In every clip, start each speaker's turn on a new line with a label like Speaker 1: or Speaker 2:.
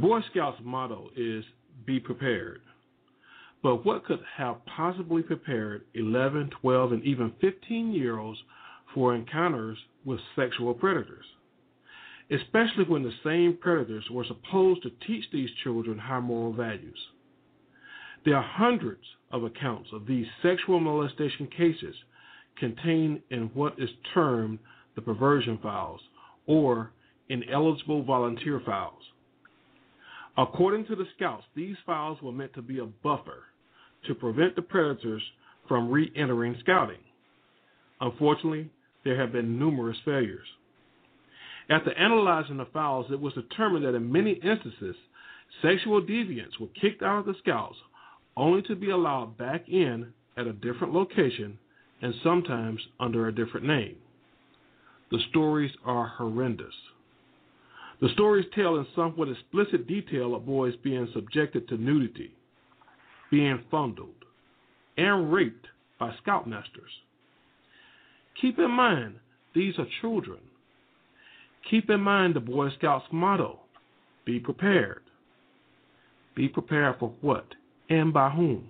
Speaker 1: Boy Scouts motto is be prepared. But what could have possibly prepared 11, 12, and even 15 year olds for encounters with sexual predators? Especially when the same predators were supposed to teach these children high moral values. There are hundreds of accounts of these sexual molestation cases contained in what is termed the perversion files or ineligible volunteer files. According to the scouts, these files were meant to be a buffer to prevent the predators from re entering scouting. Unfortunately, there have been numerous failures. After analyzing the files, it was determined that in many instances, sexual deviants were kicked out of the scouts only to be allowed back in at a different location and sometimes under a different name. The stories are horrendous. The stories tell in somewhat explicit detail of boys being subjected to nudity, being fondled, and raped by scoutmasters. Keep in mind, these are children. Keep in mind the Boy Scouts motto be prepared. Be prepared for what and by whom?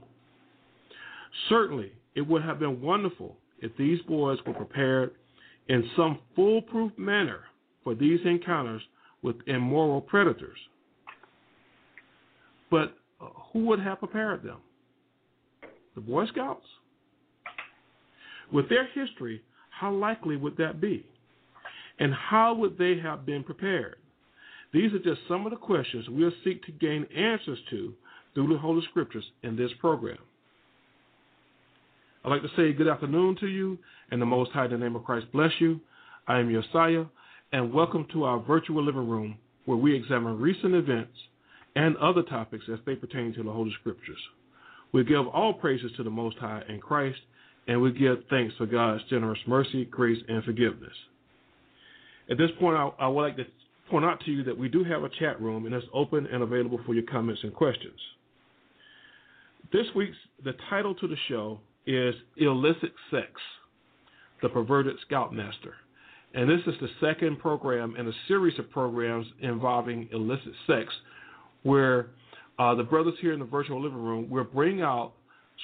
Speaker 1: Certainly, it would have been wonderful if these boys were prepared in some foolproof manner for these encounters with immoral predators. But uh, who would have prepared them? The Boy Scouts? With their history, how likely would that be? And how would they have been prepared? These are just some of the questions we'll seek to gain answers to through the Holy Scriptures in this program. I'd like to say good afternoon to you, and the Most High, in the name of Christ, bless you. I am Josiah, and welcome to our virtual living room where we examine recent events and other topics as they pertain to the Holy Scriptures. We give all praises to the Most High in Christ, and we give thanks for God's generous mercy, grace, and forgiveness. At this point, I, I would like to point out to you that we do have a chat room, and it's open and available for your comments and questions. This week's the title to the show is Illicit Sex, the Perverted Scoutmaster. And this is the second program in a series of programs involving illicit sex, where uh, the brothers here in the virtual living room will bring out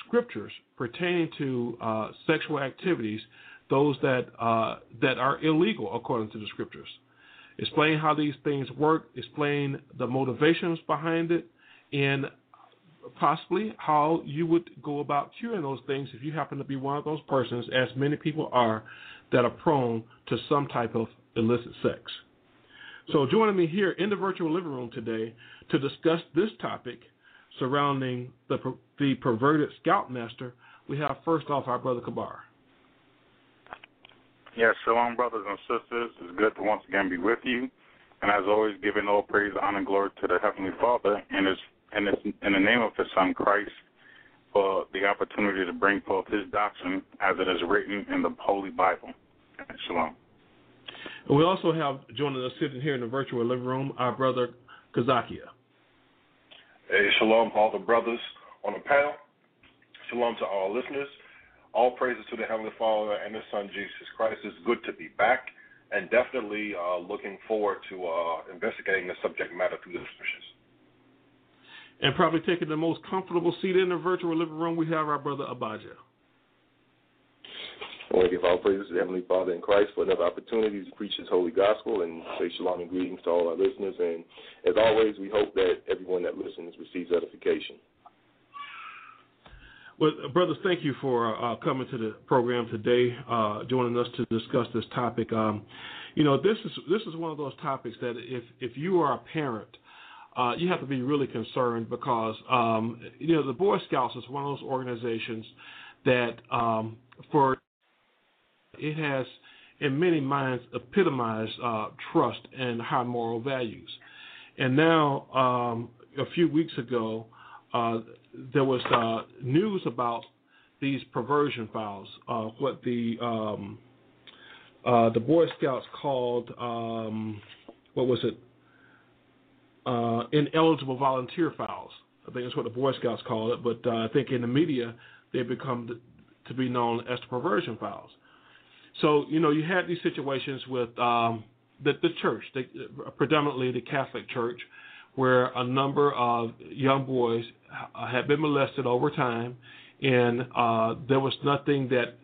Speaker 1: scriptures pertaining to uh, sexual activities, those that uh, that are illegal according to the scriptures. Explain how these things work, explain the motivations behind it, and possibly how you would go about curing those things if you happen to be one of those persons, as many people are, that are prone to some type of illicit sex. So, joining me here in the virtual living room today to discuss this topic surrounding the, the perverted scoutmaster, we have first off our brother Kabar.
Speaker 2: Yes, shalom, brothers and sisters. It's good to once again be with you. And as always, giving all praise, honor, and glory to the Heavenly Father and His and in the name of His Son Christ for the opportunity to bring forth His doctrine as it is written in the Holy Bible. Shalom.
Speaker 1: And we also have joining us sitting here in the virtual living room our brother Kazakia.
Speaker 3: Hey, shalom, all the brothers on the panel. Shalom to all listeners. All praises to the Heavenly Father and His Son Jesus Christ. It's good to be back and definitely uh, looking forward to uh, investigating the subject matter through the scriptures.
Speaker 1: And probably taking the most comfortable seat in the virtual living room, we have our brother
Speaker 4: Abijah. To give all praises to Heavenly Father in Christ for another opportunity to preach His holy gospel and say shalom and greetings to all our listeners. And as always, we hope that everyone that listens receives edification.
Speaker 1: Well, brothers, thank you for uh, coming to the program today, uh, joining us to discuss this topic. Um, you know, this is this is one of those topics that if if you are a parent, uh, you have to be really concerned because um, you know the Boy Scouts is one of those organizations that um, for it has in many minds epitomized uh, trust and high moral values, and now um, a few weeks ago, uh, there was uh, news about these perversion files, uh, what the um, uh, the Boy Scouts called um, what was it? Uh, ineligible volunteer files. I think that's what the Boy Scouts call it, but uh, I think in the media they've become to be known as the perversion files. So you know you had these situations with um, the, the church, the, predominantly the Catholic Church, where a number of young boys had been molested over time, and uh, there was nothing that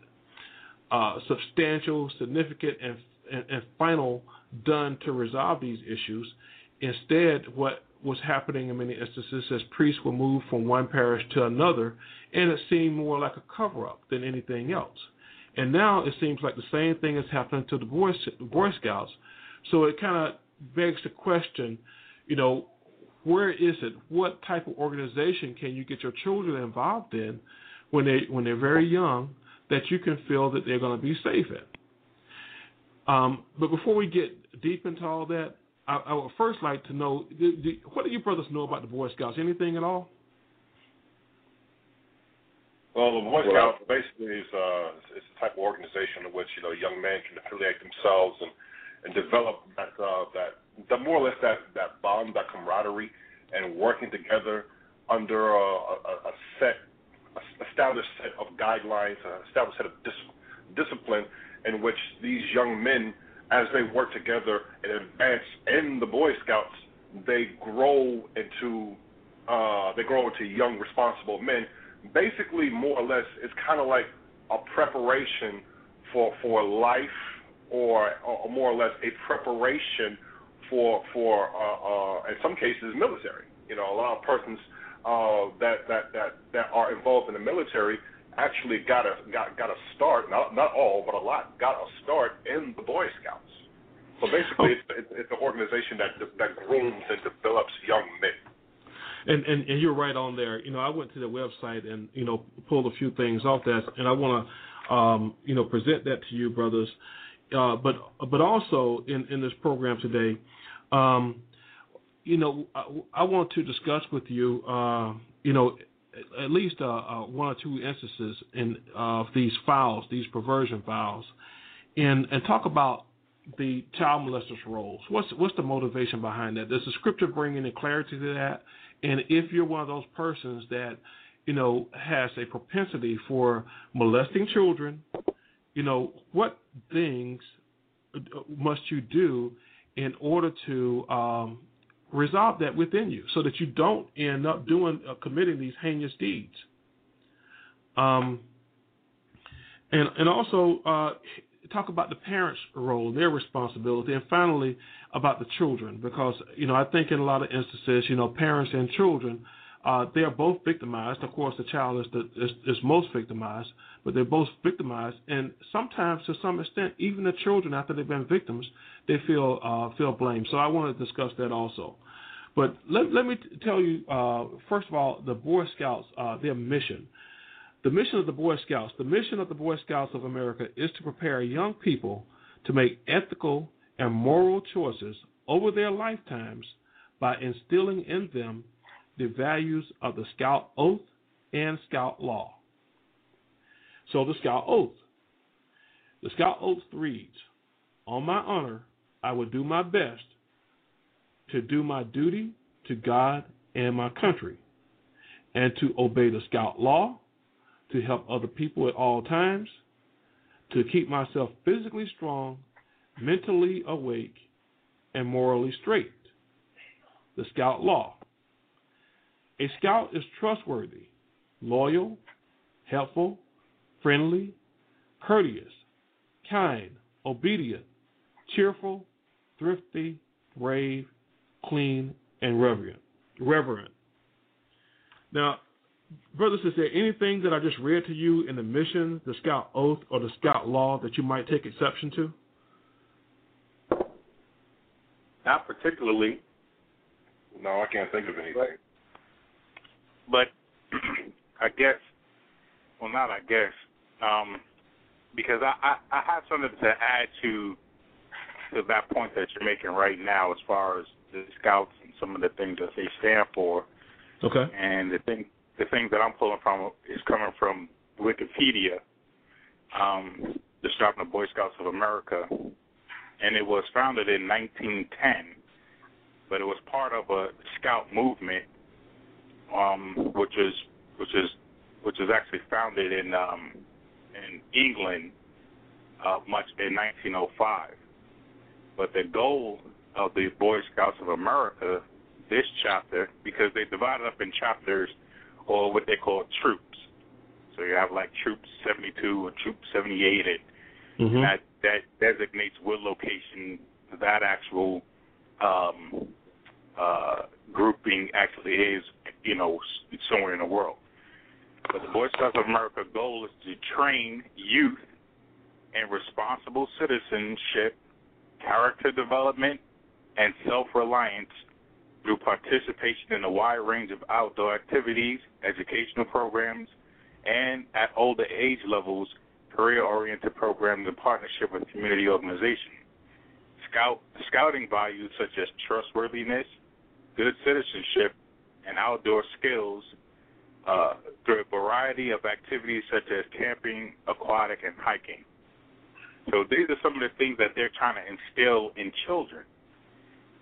Speaker 1: uh, substantial, significant, and, and, and final done to resolve these issues. Instead, what was happening in many instances is priests were moved from one parish to another, and it seemed more like a cover up than anything else. And now it seems like the same thing is happening to the Boy, Boy Scouts. So it kind of begs the question, you know, where is it? What type of organization can you get your children involved in when they when they're very young that you can feel that they're going to be safe in? Um, but before we get deep into all that, I, I would first like to know do, do, what do you brothers know about the Boy Scouts? Anything at all?
Speaker 3: Well, the Boy Scouts basically is uh, it's a type of organization in which you know young men can affiliate themselves and and develop that uh, that the more or less that that bond, that camaraderie, and working together under a, a, a set a established set of guidelines, an established set of dis- discipline in which these young men, as they work together and advance in the Boy Scouts, they grow into uh, they grow into young responsible men basically more or less it's kind of like a preparation for for life or, or more or less a preparation for for uh, uh, in some cases military. You know, a lot of persons uh, that that that that are involved in the military actually got a got got a start. Not not all, but a lot got a start in the Boy Scouts. So basically, it's, it's, it's an organization that that grooms and develops young men.
Speaker 1: And, and and you're right on there. You know, I went to the website and you know pulled a few things off that, and I want to um, you know present that to you, brothers. Uh, but but also in in this program today, um, you know, I, I, want to discuss with you, uh, you know, at least uh, uh one or two instances in of these files, these perversion files, and and talk about the child molesters' roles. What's what's the motivation behind that? Does the scripture bring any clarity to that? And if you're one of those persons that, you know, has a propensity for molesting children, you know, what things must you do in order to um, resolve that within you so that you don't end up doing uh, committing these heinous deeds? Um, and and also uh, talk about the parents' role, their responsibility, and finally about the children, because you know I think in a lot of instances, you know, parents and children, uh, they are both victimized. Of course, the child is, the, is is most victimized, but they're both victimized, and sometimes to some extent, even the children after they've been victims, they feel uh, feel blame. So I want to discuss that also. But let, let me tell you, uh, first of all, the Boy Scouts, uh, their mission. The mission of the Boy Scouts, the mission of the Boy Scouts of America is to prepare young people to make ethical and moral choices over their lifetimes by instilling in them the values of the Scout Oath and Scout Law. So, the Scout Oath. The Scout Oath reads On my honor, I will do my best to do my duty to God and my country, and to obey the Scout Law to help other people at all times, to keep myself physically strong, mentally awake, and morally straight. The Scout Law. A scout is trustworthy, loyal, helpful, friendly, courteous, kind, obedient, cheerful, thrifty, brave, clean, and reverent. Reverent. Now, brothers, is there anything that I just read to you in the mission, the Scout Oath, or the Scout Law that you might take exception to?
Speaker 2: Not particularly.
Speaker 3: No, I can't think of anything.
Speaker 2: But I guess, well, not I guess, um, because I, I, I have something to add to to that point that you're making right now, as far as the scouts and some of the things that they stand for.
Speaker 1: Okay.
Speaker 2: And the thing the thing that I'm pulling from is coming from Wikipedia, um, the Boy Scouts of America, and it was founded in 1910, but it was part of a Scout movement, um, which is which is which is actually founded in um, in England, uh, much in 1905. But the goal of the Boy Scouts of America, this chapter, because they divided up in chapters or what they call troops. So you have like Troop 72 or Troop 78, and
Speaker 1: mm-hmm.
Speaker 2: that that designates what location that actual um, uh, grouping actually is, you know, somewhere in the world. But the Boy Scouts of America goal is to train youth in responsible citizenship, character development, and self-reliance through participation in a wide range of outdoor activities, educational programs, and at older age levels, career-oriented programs in partnership with community organizations. Scout, scouting values such as trustworthiness, good citizenship, and outdoor skills uh, through a variety of activities such as camping, aquatic, and hiking. So these are some of the things that they're trying to instill in children.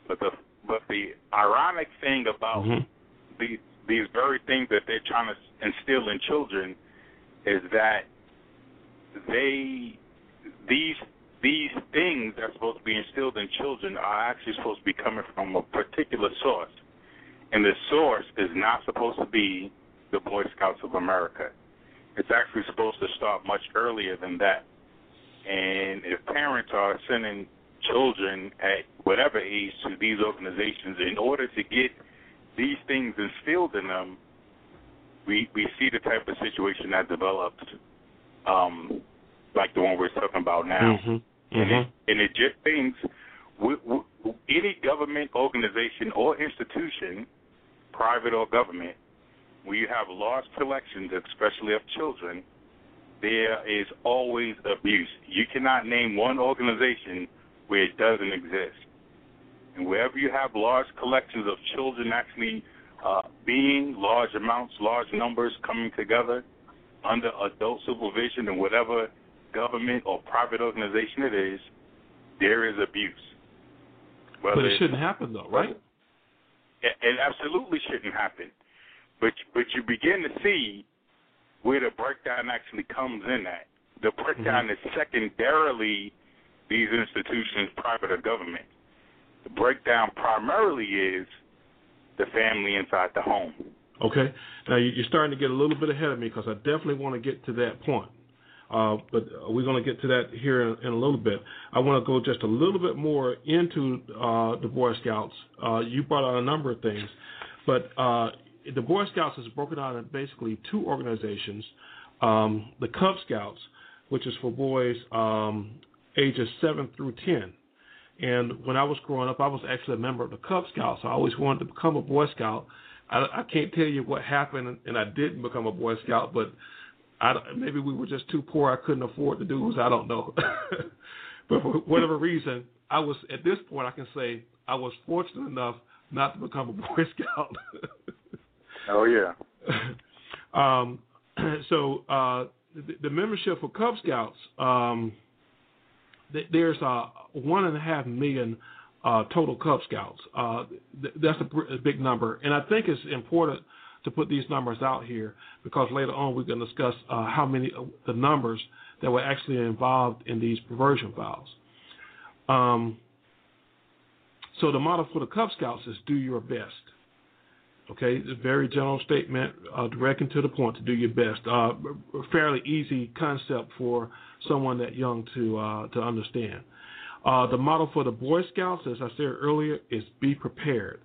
Speaker 2: But the but the ironic thing about
Speaker 1: mm-hmm.
Speaker 2: these these very things that they're trying to instill in children is that they these these things that are supposed to be instilled in children are actually supposed to be coming from a particular source. And the source is not supposed to be the Boy Scouts of America. It's actually supposed to start much earlier than that. And if parents are sending children at whatever age to these organizations in order to get these things instilled in them, we we see the type of situation that develops, um, like the one we're talking about now.
Speaker 1: Mm-hmm.
Speaker 2: Mm-hmm. And, it, and it just things, we, we, any government organization or institution, private or government, when you have large collections, especially of children, there is always abuse. You cannot name one organization where it doesn't exist. And wherever you have large collections of children actually uh, being large amounts, large numbers coming together under adult supervision and whatever government or private organization it is, there is abuse.
Speaker 1: Whether but it shouldn't happen, though, right?
Speaker 2: It, it absolutely shouldn't happen. But but you begin to see where the breakdown actually comes in at. The breakdown
Speaker 1: mm-hmm.
Speaker 2: is secondarily these institutions, private or government. The breakdown primarily is the family inside the home.
Speaker 1: Okay. Now you're starting to get a little bit ahead of me because I definitely want to get to that point. Uh, but we're going to get to that here in, in, a little bit. I want to go just a little bit more into uh, the Boy Scouts. Uh, you brought out a number of things, but uh, the Boy Scouts is broken down in basically two organizations. Um, the Cub Scouts, which is for boys um, ages 7 through 10. And when I was growing up, I was actually a member of the Cub Scouts. I always wanted to become a Boy Scout. I, I can't tell you what happened, and I didn't become a Boy Scout, but I, maybe we were just too poor. I couldn't afford the dues. I don't know. but for whatever reason, I was at this point. I can say I was fortunate enough not to become a Boy Scout.
Speaker 2: oh yeah.
Speaker 1: um, so uh, the, the, membership for Cub Scouts. Um, there's a one and a half million uh, total Cub Scouts. Uh, th- that's a, a, big number, and I think it's important to put these numbers out here because later on we're going to discuss uh, how many the numbers that were actually involved in these perversion files. Um, so the model for the Cub Scouts is do your best. Okay, it's a very general statement, uh, direct and to the point to do your best. Uh, fairly easy concept for someone that young to uh, to understand. Uh, the model for the Boy Scouts, as I said earlier, is be prepared.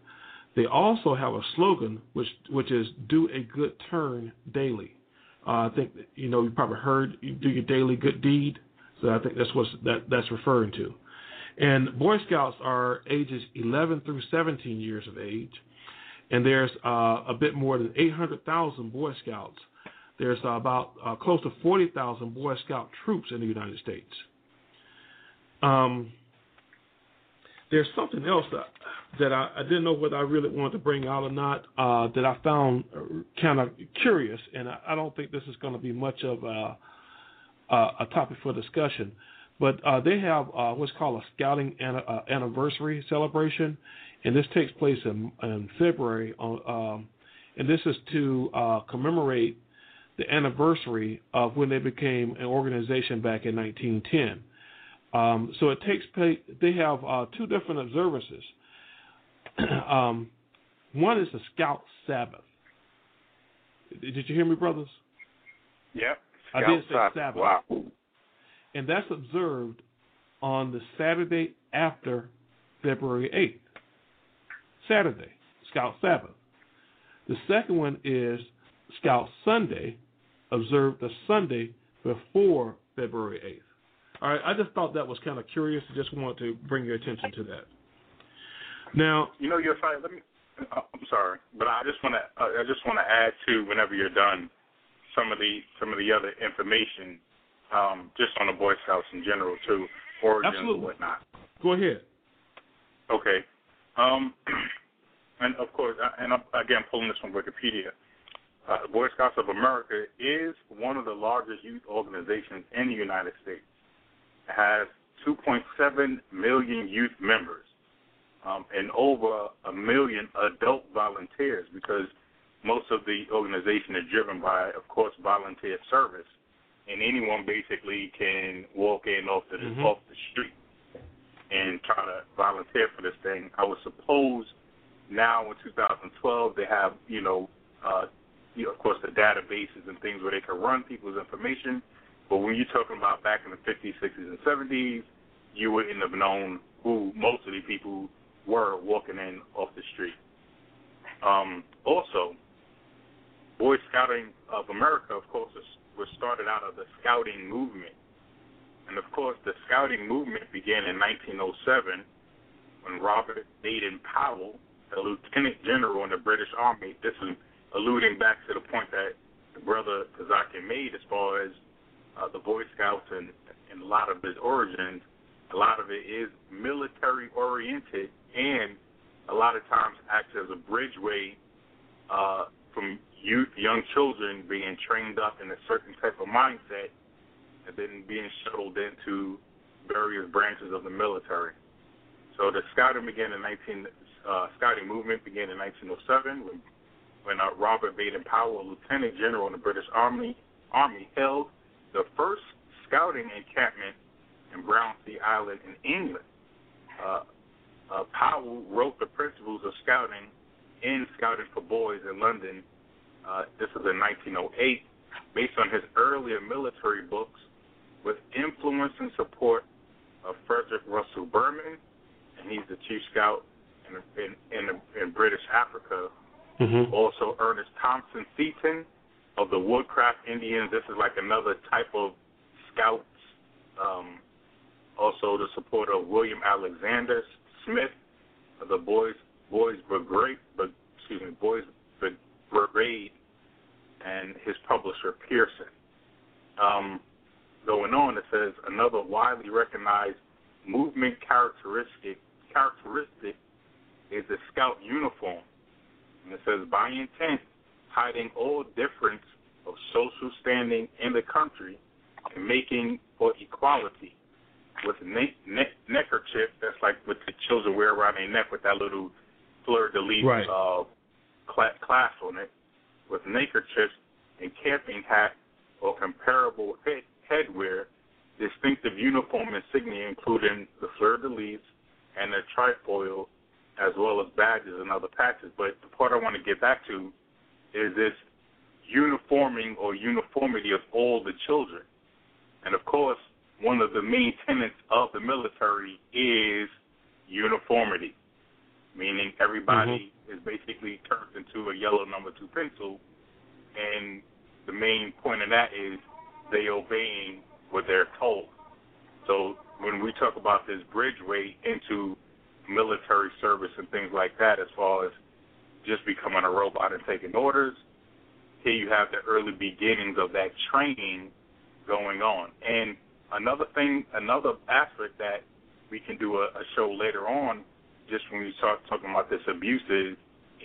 Speaker 1: They also have a slogan which which is do a good turn daily. Uh, I think you know you probably heard you do your daily good deed. So I think that's what that that's referring to. And Boy Scouts are ages 11 through 17 years of age, and there's uh, a bit more than 800,000 Boy Scouts there's uh, about uh, close to 40,000 Boy Scout troops in the United States. Um, there's something else that that I, I didn't know whether I really wanted to bring out or not uh, that I found kind of curious, and I, I don't think this is going to be much of a, a, a topic for discussion. But uh, they have uh, what's called a scouting an, uh, anniversary celebration, and this takes place in, in February. On, um, and this is to uh, commemorate the anniversary of when they became an organization back in 1910. Um, so it takes place. They have uh, two different observances. um, one is the Scout Sabbath. Did you hear me, brothers?
Speaker 2: Yep.
Speaker 1: I did say Sabbath.
Speaker 2: Wow.
Speaker 1: And that's observed on the Saturday after February 8th. Saturday, Scout Sabbath. The second one is Scout Sunday, observed the Sunday before February 8th. All right, I just thought that was kind of curious. I just wanted to bring your attention to that. Now,
Speaker 2: you know, you're sorry. Let me. Uh, I'm sorry, but I just want to. Uh, I just want to add to whenever you're done, some of the some of the other information, um, just on the Boy Scouts in general too, origins
Speaker 1: Absolutely.
Speaker 2: and whatnot.
Speaker 1: Go ahead.
Speaker 2: Okay. Um, and of course, and I'm, again pulling this from Wikipedia. Uh, Boy Scouts of America is one of the largest youth organizations in the United States. It has 2.7 million youth members um, and over a million adult volunteers because most of the organization is driven by, of course, volunteer service. And anyone basically can walk in off the,
Speaker 1: mm-hmm.
Speaker 2: off the street and try to volunteer for this thing. I would suppose now in 2012 they have, you know, uh, you know, of course, the databases and things where they can run people's information. But when you're talking about back in the 50s, 60s, and 70s, you wouldn't have known who most of the people were walking in off the street. Um, also, Boy Scouting of America, of course, was started out of the Scouting movement. And of course, the Scouting movement began in 1907 when Robert Baden Powell, a lieutenant general in the British Army, this is alluding back to the point that the brother Kazaki made as far as uh, the Boy Scouts and, and a lot of its origins. A lot of it is military oriented and a lot of times acts as a bridgeway uh, from youth, young children being trained up in a certain type of mindset and then being shuttled into various branches of the military. So the scouting began in 19 uh, scouting movement began in 1907 when when uh, Robert Baden Powell, Lieutenant General in the British Army, Army held the first scouting encampment in Brownsea Island in England. Uh, uh, Powell wrote the principles of scouting in Scouting for Boys in London. Uh, this was in 1908, based on his earlier military books, with influence and support of Frederick Russell Burnham, and he's the chief scout in in, in, in British Africa
Speaker 1: Mm-hmm.
Speaker 2: Also, Ernest Thompson Seton of the Woodcraft Indians. This is like another type of scouts. Um, also, the support of William Alexander Smith of the Boys Boys Brigade, excuse me, Boys Brigade, and his publisher Pearson. Um, going on, it says another widely recognized movement characteristic characteristic is the scout uniform and it says, by intent, hiding all difference of social standing in the country and making for equality. With ne- ne- neckerchief, that's like what the children wear around their neck with that little fleur de lis
Speaker 1: right.
Speaker 2: uh, cla- clasp on it. With neckerchiefs and camping hat or comparable head- headwear, distinctive uniform insignia including the fleur de lis and the trefoil as well as badges and other patches. But the part I want to get back to is this uniforming or uniformity of all the children. And of course, one of the main tenets of the military is uniformity, meaning everybody mm-hmm. is basically turned into a yellow number two pencil. And the main point of that is they obeying what they're told. So when we talk about this bridgeway into military service and things like that as far as just becoming a robot and taking orders. Here you have the early beginnings of that training going on. And another thing, another aspect that we can do a, a show later on, just when we start talking about this abuse, is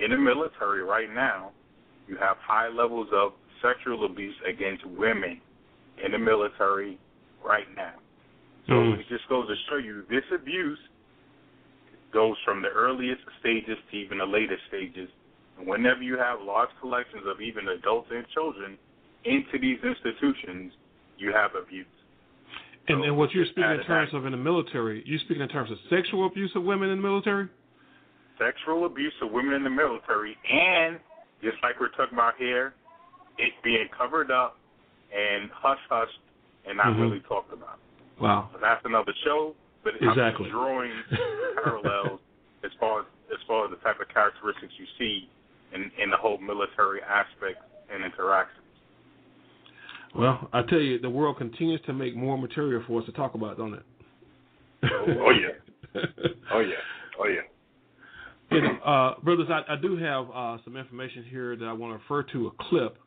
Speaker 2: in the military right now, you have high levels of sexual abuse against women in the military right now. So mm. it just goes to show you this abuse goes from the earliest stages to even the latest stages. And whenever you have large collections of even adults and children into these institutions, you have abuse.
Speaker 1: And, and what you're speaking in terms of in the military, you're speaking in terms of sexual abuse of women in the military?
Speaker 2: Sexual abuse of women in the military, and just like we're talking about here, it being covered up and hush hush and not mm-hmm. really talked about.
Speaker 1: Wow.
Speaker 2: So that's another show, but it's
Speaker 1: exactly.
Speaker 2: drawing parallels as far as as far as the type of characteristics you see in in the whole military aspect and interactions.
Speaker 1: Well, I tell you, the world continues to make more material for us to talk about, don't it?
Speaker 3: oh, oh yeah. Oh yeah. Oh yeah.
Speaker 1: You know, uh, brothers, I, I, do have uh, some information here that I want to refer to a clip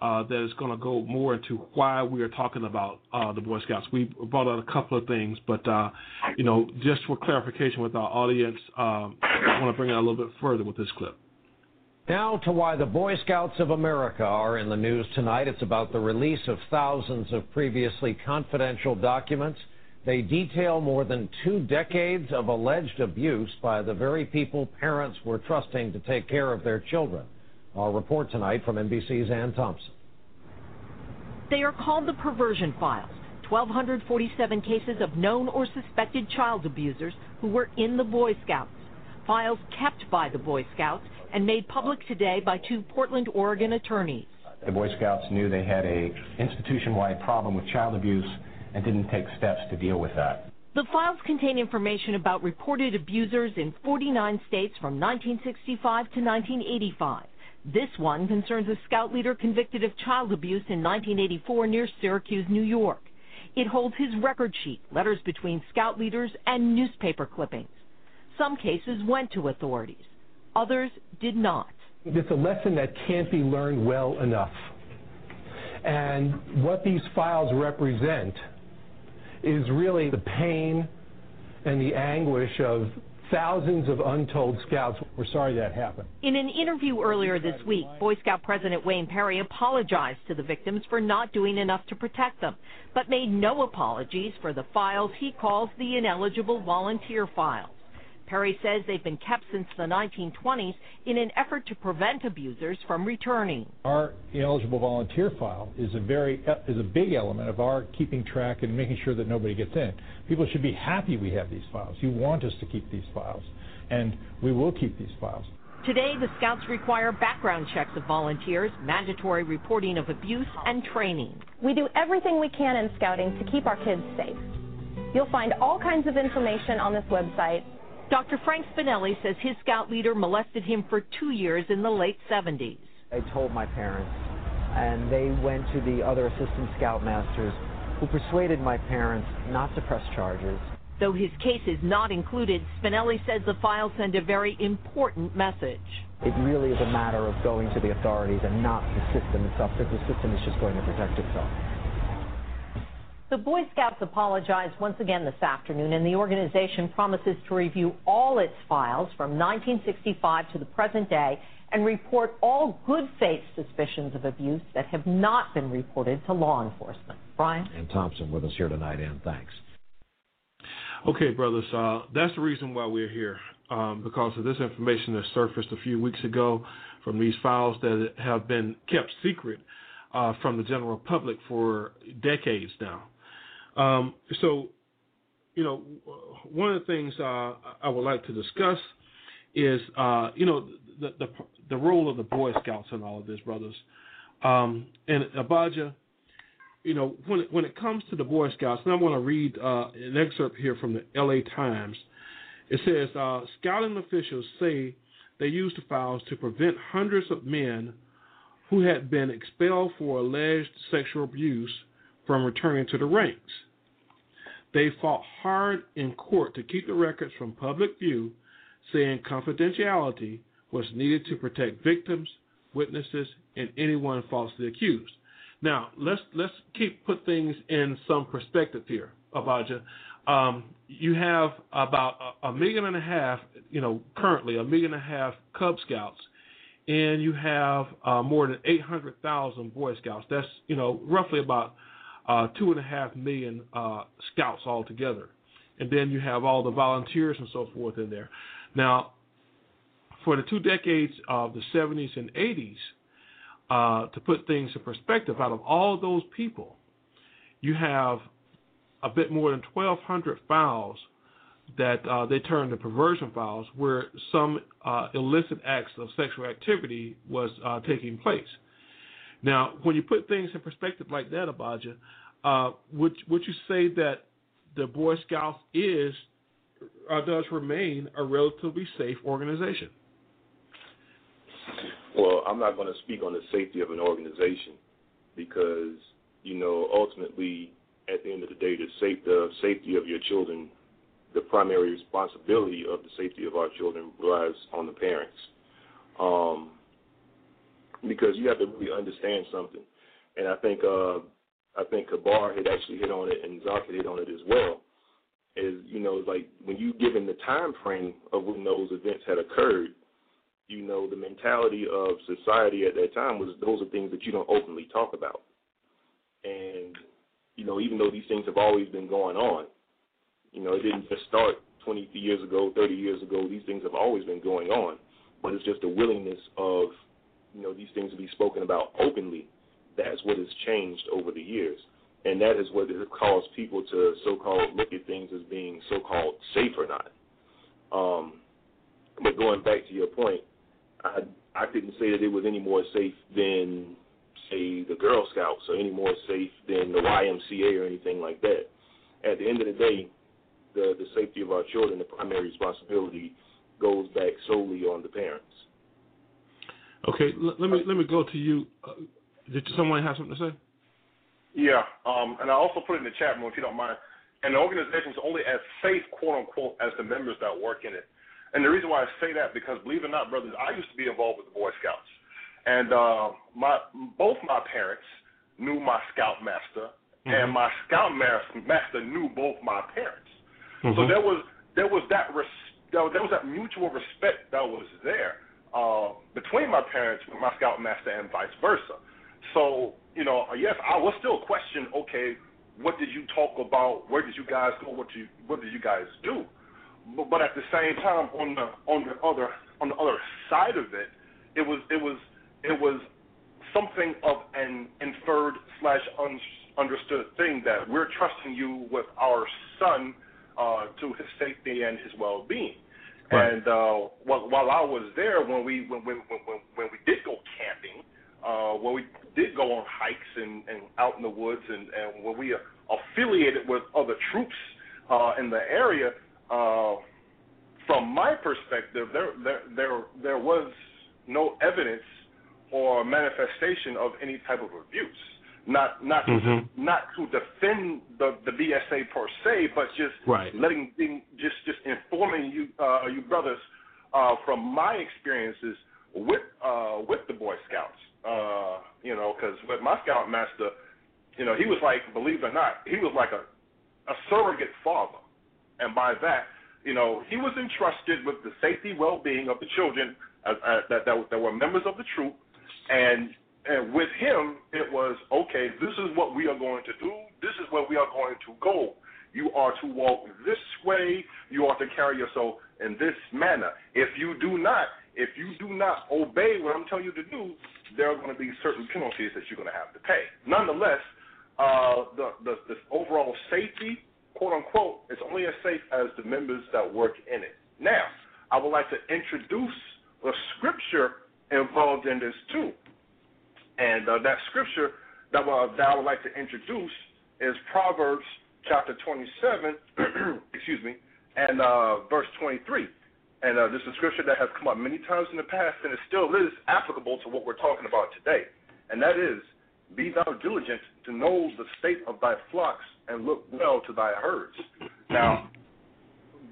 Speaker 1: uh, that is going to go more into why we are talking about uh, the Boy Scouts. We brought out a couple of things, but uh, you know, just for clarification with our audience, um, I want to bring it a little bit further with this clip.
Speaker 5: Now to why the Boy Scouts of America are in the news tonight. It's about the release of thousands of previously confidential documents. They detail more than two decades of alleged abuse by the very people parents were trusting to take care of their children. Our report tonight from NBC's Ann Thompson.
Speaker 6: They are called the Perversion Files. 1,247 cases of known or suspected child abusers who were in the Boy Scouts. Files kept by the Boy Scouts and made public today by two Portland, Oregon attorneys.
Speaker 7: The Boy Scouts knew they had a institution-wide problem with child abuse and didn't take steps to deal with that.
Speaker 6: The files contain information about reported abusers in 49 states from 1965 to 1985. This one concerns a scout leader convicted of child abuse in 1984 near Syracuse, New York. It holds his record sheet, letters between scout leaders, and newspaper clippings. Some cases went to authorities. Others did not.
Speaker 8: It's a lesson that can't be learned well enough. And what these files represent is really the pain and the anguish of thousands of untold scouts. We're sorry that happened.
Speaker 6: In an interview earlier this week, Boy Scout President Wayne Perry apologized to the victims for not doing enough to protect them, but made no apologies for the files he calls the ineligible volunteer files. Perry says they've been kept since the 1920s in an effort to prevent abusers from returning.
Speaker 8: Our eligible volunteer file is a very is a big element of our keeping track and making sure that nobody gets in. People should be happy we have these files. You want us to keep these files, and we will keep these files.
Speaker 6: Today, the Scouts require background checks of volunteers, mandatory reporting of abuse, and training.
Speaker 9: We do everything we can in scouting to keep our kids safe. You'll find all kinds of information on this website
Speaker 6: Dr. Frank Spinelli says his scout leader molested him for two years in the late 70s.
Speaker 10: I told my parents, and they went to the other assistant scoutmasters who persuaded my parents not to press charges.
Speaker 6: Though his case is not included, Spinelli says the files send a very important message.
Speaker 10: It really is a matter of going to the authorities and not the system itself, because the system is just going to protect itself.
Speaker 6: The Boy Scouts apologized once again this afternoon, and the organization promises to review all its files from 1965 to the present day and report all good faith suspicions of abuse that have not been reported to law enforcement. Brian?
Speaker 5: Ann Thompson with us here tonight, and thanks.
Speaker 1: Okay, brothers, uh, that's the reason why we're here, um, because of this information that surfaced a few weeks ago from these files that have been kept secret uh, from the general public for decades now. Um, so, you know, one of the things uh, I would like to discuss is, uh, you know, the, the, the role of the Boy Scouts in all of this, brothers. Um, and Abijah, you know, when it, when it comes to the Boy Scouts, and I want to read uh, an excerpt here from the L.A. Times. It says, uh, scouting officials say they used the files to prevent hundreds of men who had been expelled for alleged sexual abuse from returning to the ranks. They fought hard in court to keep the records from public view, saying confidentiality was needed to protect victims, witnesses, and anyone falsely accused. Now, let's let's keep put things in some perspective here, Abijah. um, you have about a, a million and a half, you know, currently a million and a half Cub Scouts, and you have uh, more than 800,000 Boy Scouts. That's, you know, roughly about uh, two and a half million uh, scouts altogether. And then you have all the volunteers and so forth in there. Now, for the two decades of the 70s and 80s, uh, to put things in perspective, out of all those people, you have a bit more than 1,200 files that uh, they turned to perversion files where some uh, illicit acts of sexual activity was uh, taking place. Now, when you put things in perspective like that, Abijah, uh, would would you say that the Boy Scouts is or does remain a relatively safe organization?
Speaker 4: Well, I'm not going to speak on the safety of an organization because you know ultimately at the end of the day, the, safe, the safety of your children, the primary responsibility of the safety of our children lies on the parents. Um, because you have to really understand something. And I think uh, I think Kabar had actually hit on it, and had hit on it as well. Is you know like when you given the time frame of when those events had occurred, you know the mentality of society at that time was those are things that you don't openly talk about. And you know, even though these things have always been going on, you know, it didn't just start 20 years ago, 30 years ago. These things have always been going on, but it's just a willingness of, you know, these things to be spoken about openly. That's what has changed over the years, and that is what has caused people to so-called look at things as being so-called safe or not. Um, but going back to your point, I I couldn't say that it was any more safe than say the Girl Scouts or any more safe than the YMCA or anything like that. At the end of the day, the the safety of our children, the primary responsibility, goes back solely on the parents.
Speaker 1: Okay, l- let me let me go to you. Uh, did someone have something to say?
Speaker 3: Yeah, um, and I also put it in the chat room if you don't mind. And the organization is only as safe, quote unquote, as the members that work in it. And the reason why I say that because believe it or not, brothers, I used to be involved with the Boy Scouts. And uh, my both my parents knew my scoutmaster, mm-hmm. and my scoutmaster knew both my parents. Mm-hmm. So there was there was that res- there was that mutual respect that was there uh, between my parents, my scoutmaster, and vice versa. So you know, yes, I was still question. Okay, what did you talk about? Where did you guys go? What you what did you guys do? But, but at the same time, on the on the other on the other side of it, it was it was it was something of an inferred slash un- understood thing that we're trusting you with our son uh, to his safety and his well-being. Right. And uh, while, while I was there, when we when when when, when we did go camping, uh, when we did go on hikes and, and out in the woods, and, and when we affiliated with other troops uh, in the area, uh, from my perspective, there there there there was no evidence or manifestation of any type of abuse. Not not mm-hmm. to, not to defend the the BSA per se, but just
Speaker 1: right.
Speaker 3: letting just just informing you uh, you brothers uh, from my experiences with uh, with the Boy Scouts. Uh, you know, because with my scout master, you know, he was like, believe it or not, he was like a a surrogate father, and by that, you know, he was entrusted with the safety, well-being of the children uh, uh, that, that that were members of the troop, and and with him, it was okay. This is what we are going to do. This is where we are going to go. You are to walk this way. You are to carry yourself in this manner. If you do not, if you do not obey what I'm telling you to do, there are going to be certain penalties that you're going to have to pay. Nonetheless, uh, the, the the overall safety, quote unquote, is only as safe as the members that work in it. Now, I would like to introduce the scripture involved in this too. And uh, that scripture that, uh, that I would like to introduce is Proverbs chapter 27, excuse me, and uh, verse 23. And uh, this is a scripture that has come up many times in the past, and it still is applicable to what we're talking about today. And that is, Be thou diligent to know the state of thy flocks, and look well to thy herds. Now,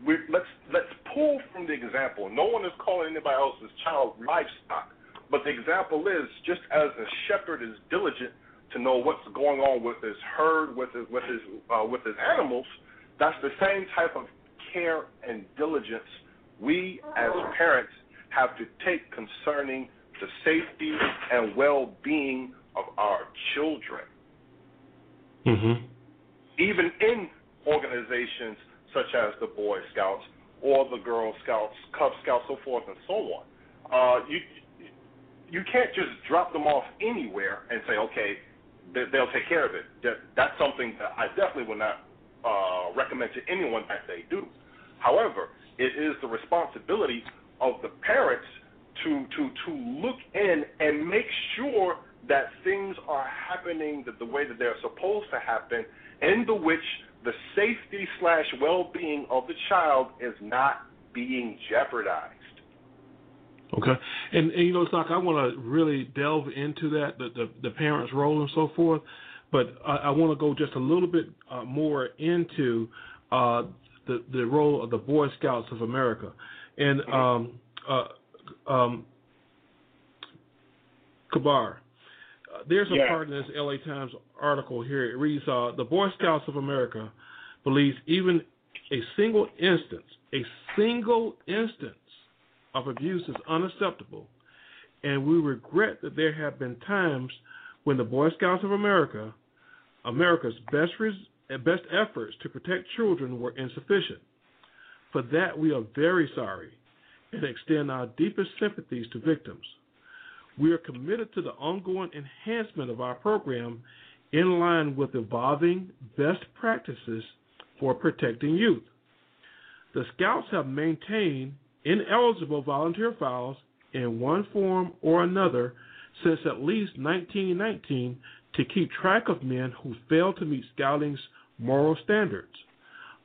Speaker 3: we, let's let's pull from the example. No one is calling anybody else's child livestock, but the example is just as a shepherd is diligent to know what's going on with his herd, with his with his uh, with his animals. That's the same type of care and diligence we as parents have to take concerning the safety and well being of our children.
Speaker 1: Mm-hmm.
Speaker 3: Even in organizations such as the Boy Scouts or the Girl Scouts, Cub Scouts, so forth and so on. Uh, you you can't just drop them off anywhere and say, okay, they'll take care of it. That's something that I definitely would not uh, recommend to anyone that they do. However, it is the responsibility of the parents to to to look in and make sure that things are happening the, the way that they're supposed to happen, in the which the safety slash well being of the child is not being jeopardized.
Speaker 1: Okay, and, and you know, like I want to really delve into that, the, the, the parents' role and so forth, but I, I want to go just a little bit uh, more into uh, the the role of the Boy Scouts of America, and um, uh, um, Kabar. Uh, there's a
Speaker 2: yeah.
Speaker 1: part in this LA Times article here. It reads, uh, "The Boy Scouts of America believes even a single instance, a single instance of abuse is unacceptable, and we regret that there have been times when the Boy Scouts of America, America's best res- best efforts to protect children were insufficient. For that, we are very sorry and extend our deepest sympathies to victims. We are committed to the ongoing enhancement of our program in line with evolving best practices for protecting youth. The Scouts have maintained ineligible volunteer files in one form or another since at least 1919 to keep track of men who fail to meet Scouting's moral standards.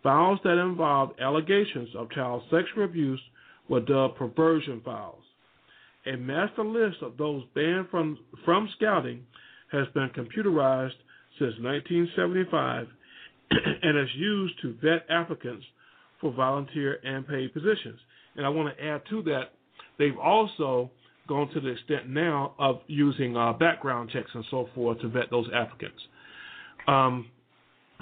Speaker 1: Files that involved allegations of child sexual abuse were dubbed perversion files. A master list of those banned from, from Scouting has been computerized since 1975 and is used to vet applicants for volunteer and paid positions. And I want to add to that, they've also gone to the extent now of using uh, background checks and so forth to vet those applicants. Um,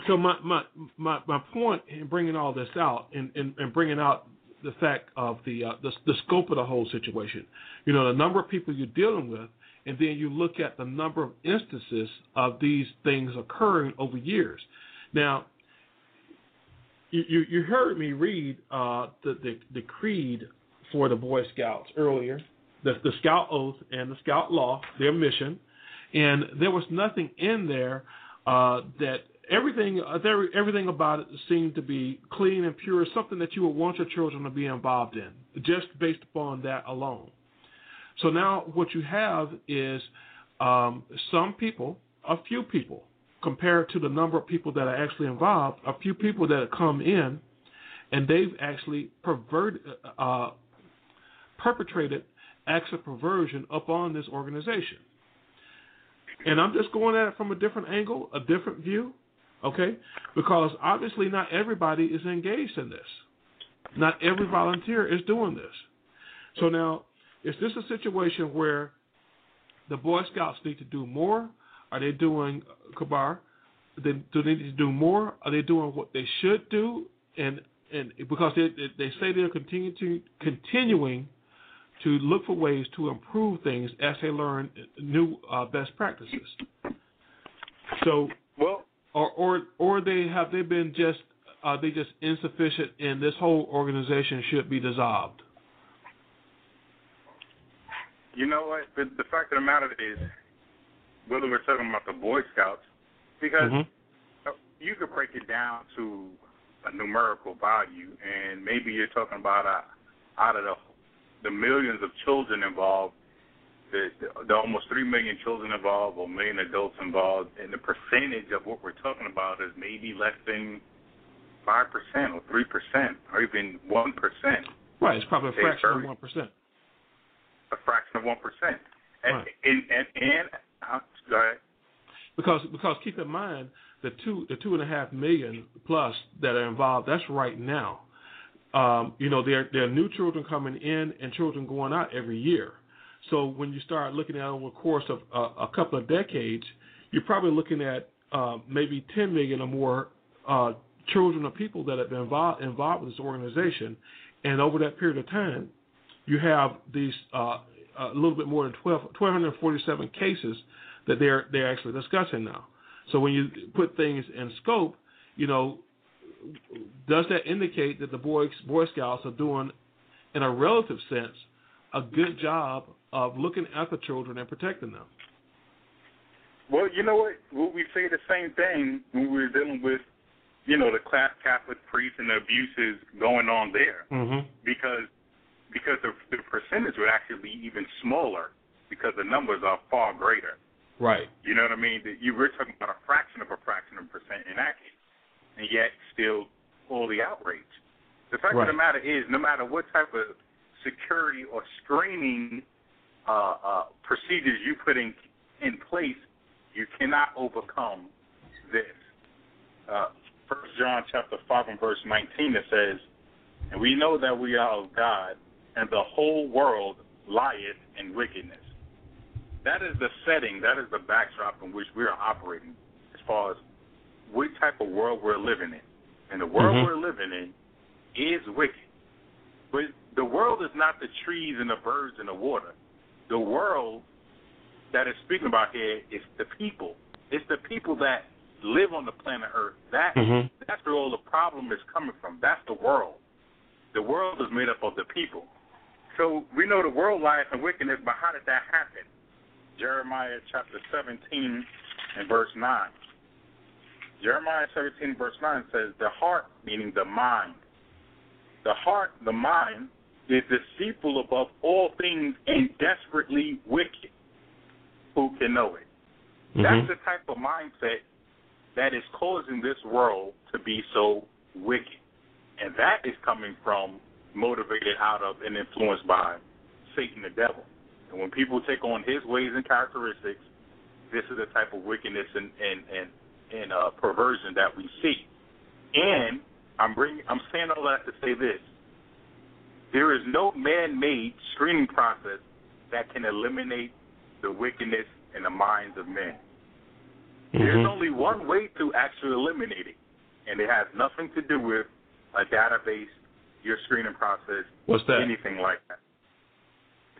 Speaker 1: so my, my my my point in bringing all this out and, and, and bringing out the fact of the, uh, the the scope of the whole situation, you know, the number of people you're dealing with, and then you look at the number of instances of these things occurring over years. Now, you you, heard me read uh, the, the the creed for the Boy Scouts earlier, the the Scout Oath and the Scout Law, their mission, and there was nothing in there uh, that everything everything about it seemed to be clean and pure, something that you would want your children to be involved in, just based upon that alone. So now what you have is um, some people, a few people, compared to the number of people that are actually involved, a few people that come in, and they've actually perverted, uh, perpetrated acts of perversion upon this organization. And I'm just going at it from a different angle, a different view, okay? Because obviously not everybody is engaged in this. Not every volunteer is doing this. So now, is this a situation where the Boy Scouts need to do more? Are they doing Kabar? They, do they need to do more? Are they doing what they should do? And and because they they say they're continuing to continuing to look for ways to improve things as they learn new uh, best practices. So,
Speaker 2: well,
Speaker 1: or or or they have they been just are they just insufficient and this whole organization should be dissolved?
Speaker 2: You know what? The, the fact of the matter is, whether we're talking about the Boy Scouts, because
Speaker 1: mm-hmm.
Speaker 2: you could break it down to a numerical value, and maybe you're talking about a, out of the the millions of children involved, the, the almost three million children involved, or million adults involved, and the percentage of what we're talking about is maybe less than five percent or three percent or even one percent.
Speaker 1: Right, it's probably a fraction of one percent.
Speaker 2: A fraction of one percent. And,
Speaker 1: right.
Speaker 2: and and and
Speaker 1: Because because keep in mind the two the two and a half million plus that are involved. That's right now. Um, you know, there there are new children coming in and children going out every year. So when you start looking at over the course of a couple of decades, you're probably looking at uh, maybe 10 million or more uh, children of people that have been involved, involved with this organization, and over that period of time, you have these uh, a little bit more than 12, 1,247 cases that they're they're actually discussing now. So when you put things in scope, you know, does that indicate that the Boy Boy Scouts are doing, in a relative sense, a good job of looking at the children and protecting them?
Speaker 2: Well, you know what? We say the same thing when we're dealing with, you know, the class Catholic priests and the abuses going on there,
Speaker 1: mm-hmm.
Speaker 2: because because the, the percentage would actually be even smaller because the numbers are far greater.
Speaker 1: Right.
Speaker 2: You know what I mean? That you were talking about a fraction of a fraction of a percent in that case, and yet still fully outraged. The fact
Speaker 1: right.
Speaker 2: of the matter is, no matter what type of security or screening uh, uh, procedures you put in in place, you cannot overcome this. Uh, First John chapter five and verse nineteen it says, "And we know that we are of God, and the whole world lieth in wickedness." That is the setting, that is the backdrop in which we are operating as far as what type of world we're living in. And the world
Speaker 1: mm-hmm.
Speaker 2: we're living in is wicked. But the world is not the trees and the birds and the water. The world that is speaking about here is the people. It's the people that live on the planet Earth. That
Speaker 1: mm-hmm.
Speaker 2: that's where all the problem is coming from. That's the world. The world is made up of the people. So we know the world lies in wickedness, but how did that happen? Jeremiah chapter 17 and verse 9. Jeremiah 17 verse 9 says, The heart, meaning the mind, the heart, the mind, is deceitful above all things and desperately wicked. Who can know it?
Speaker 1: Mm-hmm.
Speaker 2: That's the type of mindset that is causing this world to be so wicked. And that is coming from, motivated out of, and influenced by Satan the devil. And when people take on his ways and characteristics, this is the type of wickedness and and and, and uh, perversion that we see. And I'm bringing, I'm saying all that to say this: there is no man-made screening process that can eliminate the wickedness in the minds of men.
Speaker 1: Mm-hmm.
Speaker 2: There's only one way to actually eliminate it, and it has nothing to do with a database, your screening process,
Speaker 1: What's that?
Speaker 2: anything like that.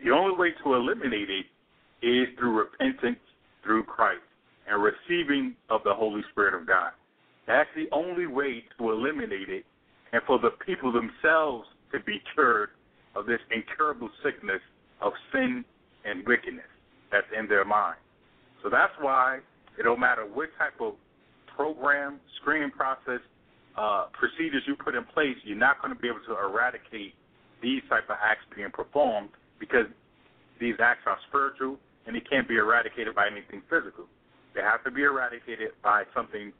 Speaker 2: The only way to eliminate it is through repentance through Christ and receiving of the Holy Spirit of God. That's the only way to eliminate it and for the people themselves to be cured of this incurable sickness of sin and wickedness that's in their mind. So that's why it don't matter what type of program, screening process, uh, procedures you put in place, you're not going to be able to eradicate these type of acts being performed because these acts are spiritual and they can't be eradicated by anything physical. They have to be eradicated by something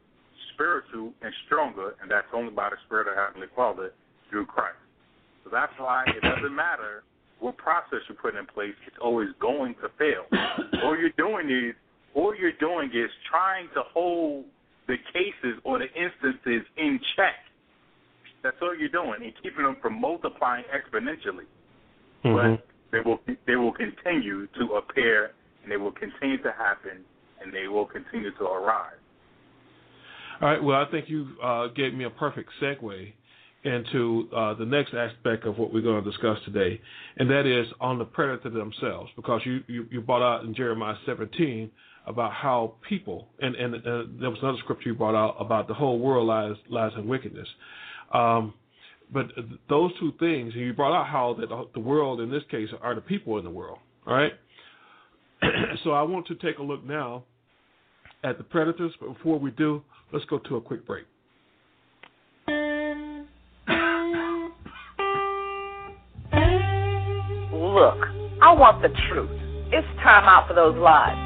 Speaker 2: spiritual and stronger, and that's only by the Spirit of Heavenly Father through Christ. So that's why it doesn't matter what process you put in place; it's always going to fail. all you're doing is, all you're doing is trying to hold the cases or the instances in check. That's all you're doing, and keeping them from multiplying exponentially.
Speaker 1: Mm-hmm.
Speaker 2: But they will they will continue to appear and they will continue to happen and they will continue to arise.
Speaker 1: All right. Well, I think you uh, gave me a perfect segue into uh, the next aspect of what we're going to discuss today, and that is on the predator themselves, because you, you, you brought out in Jeremiah 17 about how people, and, and uh, there was another scripture you brought out about the whole world lies lies in wickedness. Um, but those two things, you brought out how that uh, the world in this case are the people in the world. All right. so I want to take a look now at the predators. But before we do, let's go to a quick break.
Speaker 11: Look, I want the truth. It's time out for those lies.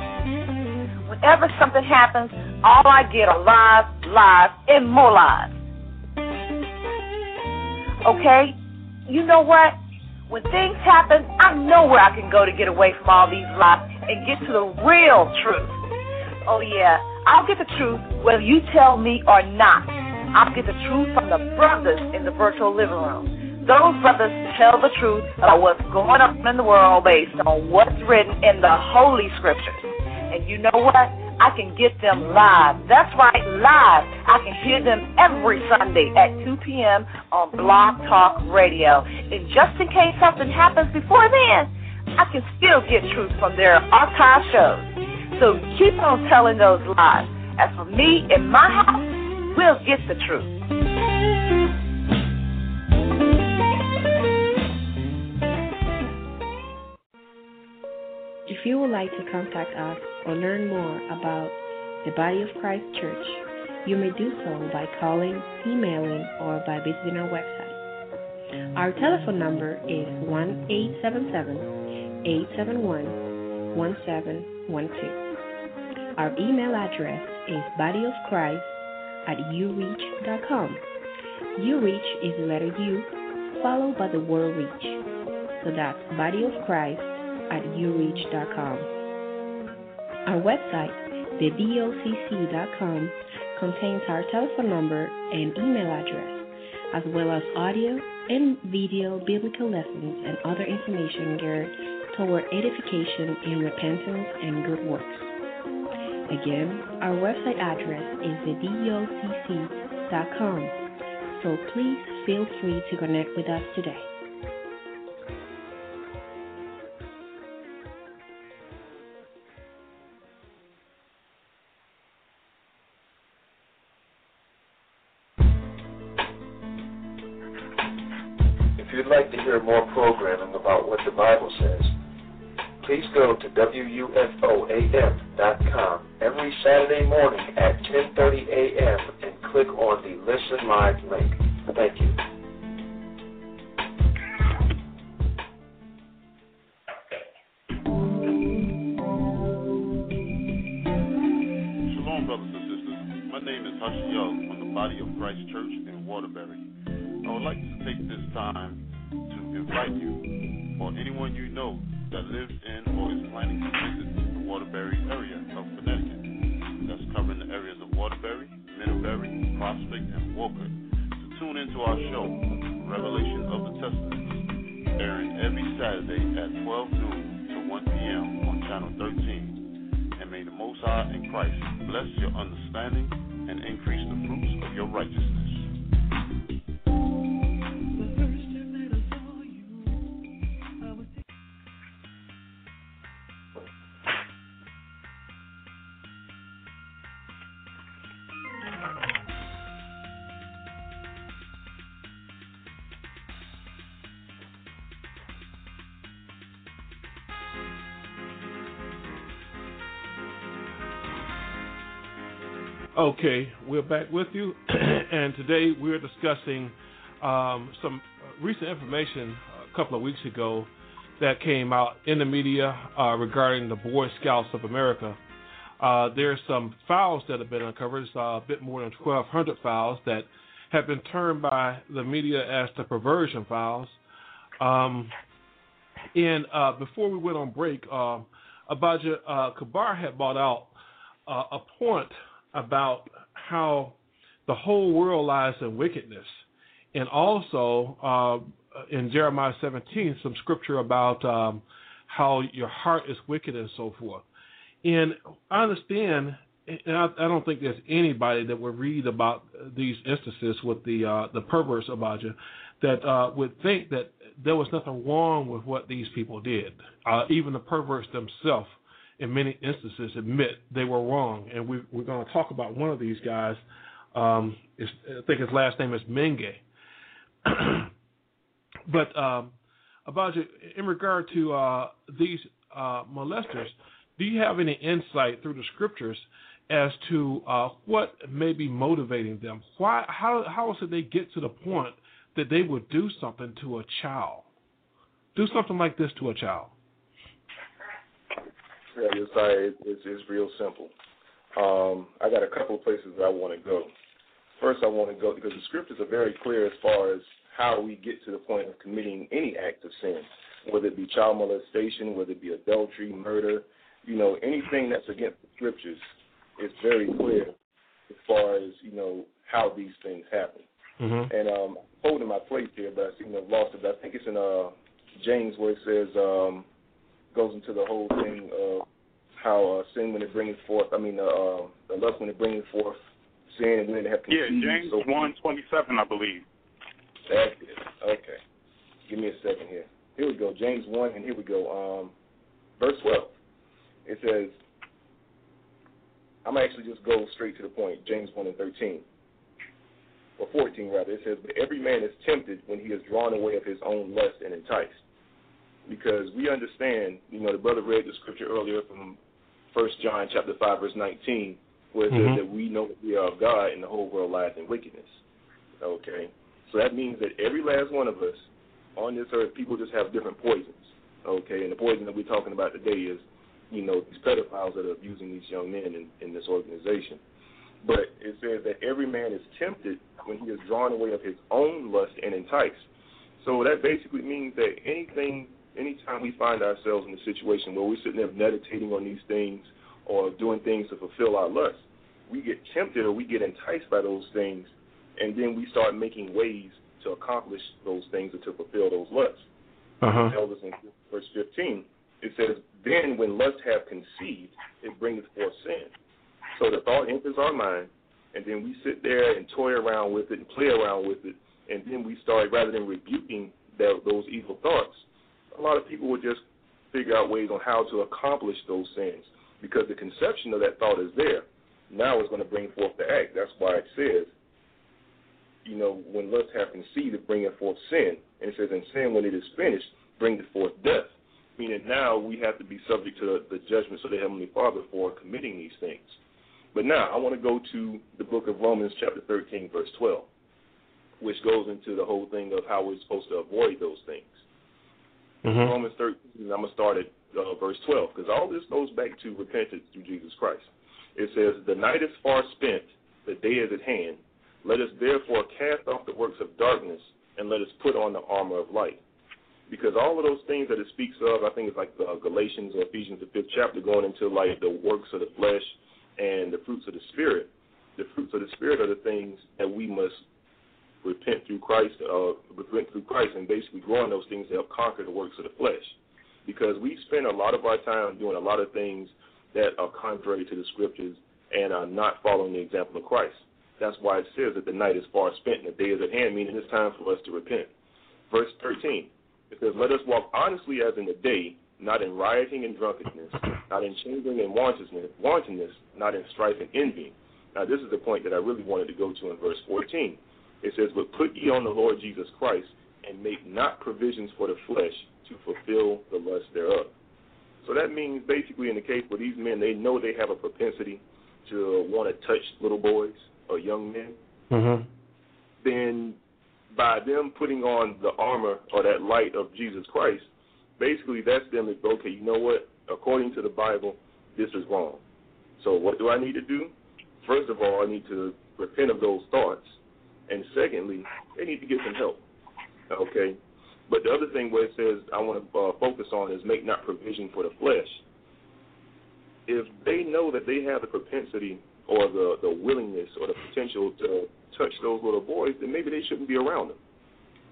Speaker 11: Whenever something happens, all I get are lies, lies, and more lies. Okay? You know what? When things happen, I know where I can go to get away from all these lies and get to the real truth. Oh, yeah, I'll get the truth whether you tell me or not. I'll get the truth from the brothers in the virtual living room. Those brothers tell the truth about what's going on in the world based on what's written in the Holy Scriptures. And you know what? I can get them live. That's right, live. I can hear them every Sunday at 2 p.m. on Blog Talk Radio. And just in case something happens before then, I can still get truth from their archive shows. So keep on telling those lies. As for me and my house, we'll get the truth.
Speaker 12: You would like to contact us or learn more about the Body of Christ Church, you may do so by calling, emailing, or by visiting our website. Our telephone number is 1 877 871 1712. Our email address is bodyofchrist at ureach.com. Ureach is the letter U followed by the word reach. So that's body of Christ at ureach.com. Our website, thedocc.com, contains our telephone number and email address, as well as audio and video biblical lessons and other information geared toward edification in repentance and good works. Again, our website address is thedocc.com, so please feel free to connect with us today.
Speaker 13: Hear more programming about what the Bible says, please go to WUFOAM.com every Saturday morning at 10:30 a.m. and click on the Listen Live link. Thank you.
Speaker 14: Shalom, brothers and sisters. My name is Hush from the Body of Christ Church in Waterbury. I would like to take this time to invite you or anyone you know that lives in or is planning to visit the Waterbury area of Connecticut. That's covering the areas of Waterbury, Middlebury, Prospect, and Wolcott to tune into our show, Revelation of the Testaments, airing every Saturday at 12 noon to 1 p.m. on Channel 13 and may the Most High in Christ bless your understanding and increase the fruits of your righteousness.
Speaker 1: Okay, we're back with you, and today we're discussing um, some recent information a couple of weeks ago that came out in the media uh, regarding the Boy Scouts of America. Uh, are some files that have been uncovered, it's, uh, a bit more than 1,200 files that have been termed by the media as the perversion files. Um, and uh, before we went on break, uh, Abijah Kabar had brought out uh, a point about how the whole world lies in wickedness, and also uh, in Jeremiah 17, some scripture about um, how your heart is wicked and so forth. And I understand, and I, I don't think there's anybody that would read about these instances with the uh, the perverse Abaja that uh, would think that there was nothing wrong with what these people did. Uh, even the perverse themselves in many instances admit they were wrong, and we, we're going to talk about one of these guys. Um, I think his last name is Menge. but um, about you, in regard to uh, these uh, molesters, do you have any insight through the scriptures as to uh, what may be motivating them? Why? How? How it they get to the point that they would do something to a child? Do something like this to a child?
Speaker 4: Yeah, you're sorry. It's, it's, it's real simple. Um, I got a couple of places that I want to go. First, I want to go because the scriptures are very clear as far as how we get to the point of committing any act of sin, whether it be child molestation, whether it be adultery, murder, you know, anything that's against the scriptures is very clear as far as you know how these things happen.
Speaker 1: Mm-hmm.
Speaker 4: And um, holding my plate here, but I seem to have lost it. But I think it's in uh, James where it says um, goes into the whole thing of how uh, sin when it brings forth, I mean, uh, uh, the lust when it brings forth sin and when it have
Speaker 2: Yeah,
Speaker 4: conceived.
Speaker 2: James
Speaker 4: so
Speaker 2: one twenty seven, I believe.
Speaker 4: That's it. Okay. Give me a second here. Here we go. James 1, and here we go. Um, verse 12. It says, I'm actually just go straight to the point. James 1 and 13. Or 14, rather. It says, But every man is tempted when he is drawn away of his own lust and enticed. Because we understand, you know, the brother read the scripture earlier from 1 John chapter 5, verse 19, where it
Speaker 1: Mhm.
Speaker 4: says that we know that we are of God and the whole world lies in wickedness. Okay? So that means that every last one of us on this earth, people just have different poisons. Okay, and the poison that we're talking about today is, you know, these pedophiles that are abusing these young men in, in this organization. But it says that every man is tempted when he is drawn away of his own lust and enticed. So that basically means that anything, anytime we find ourselves in a situation where we're sitting there meditating on these things or doing things to fulfill our lust, we get tempted or we get enticed by those things, and then we start making ways to accomplish those things or to fulfill those lusts.
Speaker 1: Uh-huh.
Speaker 4: It tells us in verse 15, it says, Then when lust have conceived, it bringeth forth sin. So the thought enters our mind, and then we sit there and toy around with it and play around with it, and then we start, rather than rebuking that, those evil thoughts, a lot of people will just figure out ways on how to accomplish those sins because the conception of that thought is there. Now it's going to bring forth the act. That's why it says, you know, when lust hath conceived, it bringeth forth sin. And it says, and sin, when it is finished, bringeth forth death. Meaning now we have to be subject to the, the judgments of the Heavenly Father for committing these things. But now I want to go to the book of Romans, chapter 13, verse 12, which goes into the whole thing of how we're supposed to avoid those things.
Speaker 1: Mhm.
Speaker 4: Romans 13, I'm going to start at uh, verse 12, because all this goes back to repentance through Jesus Christ. It says, The night is far spent, the day is at hand. Let us therefore cast off the works of darkness, and let us put on the armor of light. Because all of those things that it speaks of, I think it's like uh, Galatians or Ephesians, the fifth chapter, going into like the works of the flesh and the fruits of the Spirit. The fruits of the Spirit are the things that we must repent through Christ, uh, repent through Christ, and basically growing those things to help conquer the works of the flesh. Because we spend a lot of our time doing a lot of things that are contrary to the scriptures and are not following the example of Christ. That's why it says that the night is far spent and the day is at hand, meaning it's time for us to repent. Verse 13, it says, Let us walk honestly as in the day, not in rioting and drunkenness, not in chambering and wantonness, wantonness, not in strife and envy. Now, this is the point that I really wanted to go to in verse 14. It says, But put ye on the Lord Jesus Christ, and make not provisions for the flesh to fulfill the lust thereof. So that means basically in the case where these men, they know they have a propensity to want to touch little boys or young men,
Speaker 1: Mhm.
Speaker 4: then by them putting on the armor or that light of Jesus Christ, basically that's them okay, you know what? According to the Bible, this is wrong. So what do I need to do? First of all, I need to repent of those thoughts, and secondly, they need to get some help. Okay, but the other thing where it says I want to uh, focus on is make not provision for the flesh. If they know that they have the propensity or the the willingness or the potential to touch those little boys, then maybe they shouldn't be around them.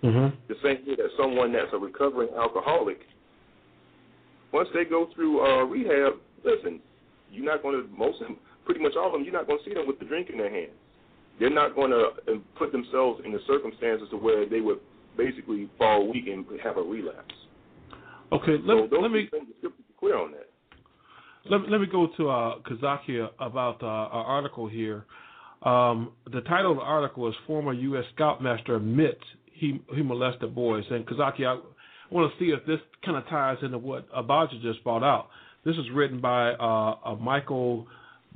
Speaker 1: Mhm.
Speaker 4: The same way that someone that's a recovering alcoholic, once they go through uh, rehab, listen, you're not going to most of them, pretty much all of them, you're not going to see them with the drink in their hands. They're not going to put themselves in the circumstances to where they would basically fall weak and have a relapse.
Speaker 1: Okay, let,
Speaker 4: those
Speaker 1: let me
Speaker 4: two things, the scriptures are clear on that.
Speaker 1: let, let me go to uh, Kazaki about uh, our article here. Um, the title of the article is "Former U.S. Scoutmaster Admits He He Molested Boys." And Kazaki, I want to see if this kind of ties into what Abijah just brought out. This is written by uh, uh, Michael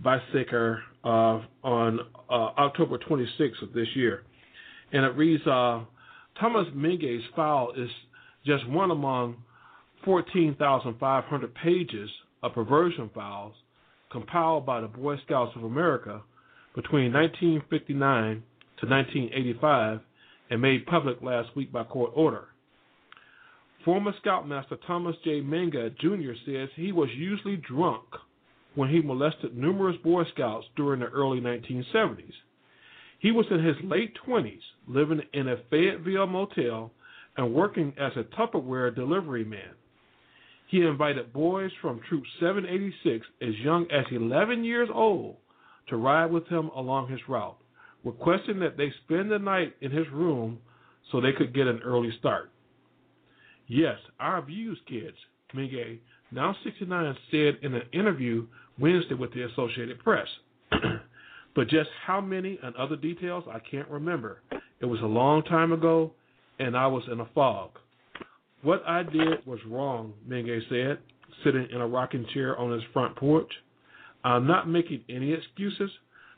Speaker 1: Biesecker uh, on uh, October 26th of this year, and it reads: uh, Thomas Menge's file is just one among 14,500 pages of perversion files compiled by the Boy Scouts of America between 1959 to 1985 and made public last week by court order. Former Scoutmaster Thomas J. Menge Jr. says he was usually drunk when he molested numerous Boy Scouts during the early 1970s. He was in his late 20s, living in a Fayetteville motel and working as a Tupperware delivery man. He invited boys from Troop 786 as young as 11 years old to ride with him along his route, requesting that they spend the night in his room so they could get an early start. Yes, our abused kids, Menge, now 69, said in an interview Wednesday with the Associated Press. but just how many and other details, I can't remember. It was a long time ago, and I was in a fog. What I did was wrong, Menge said, sitting in a rocking chair on his front porch. I'm not making any excuses,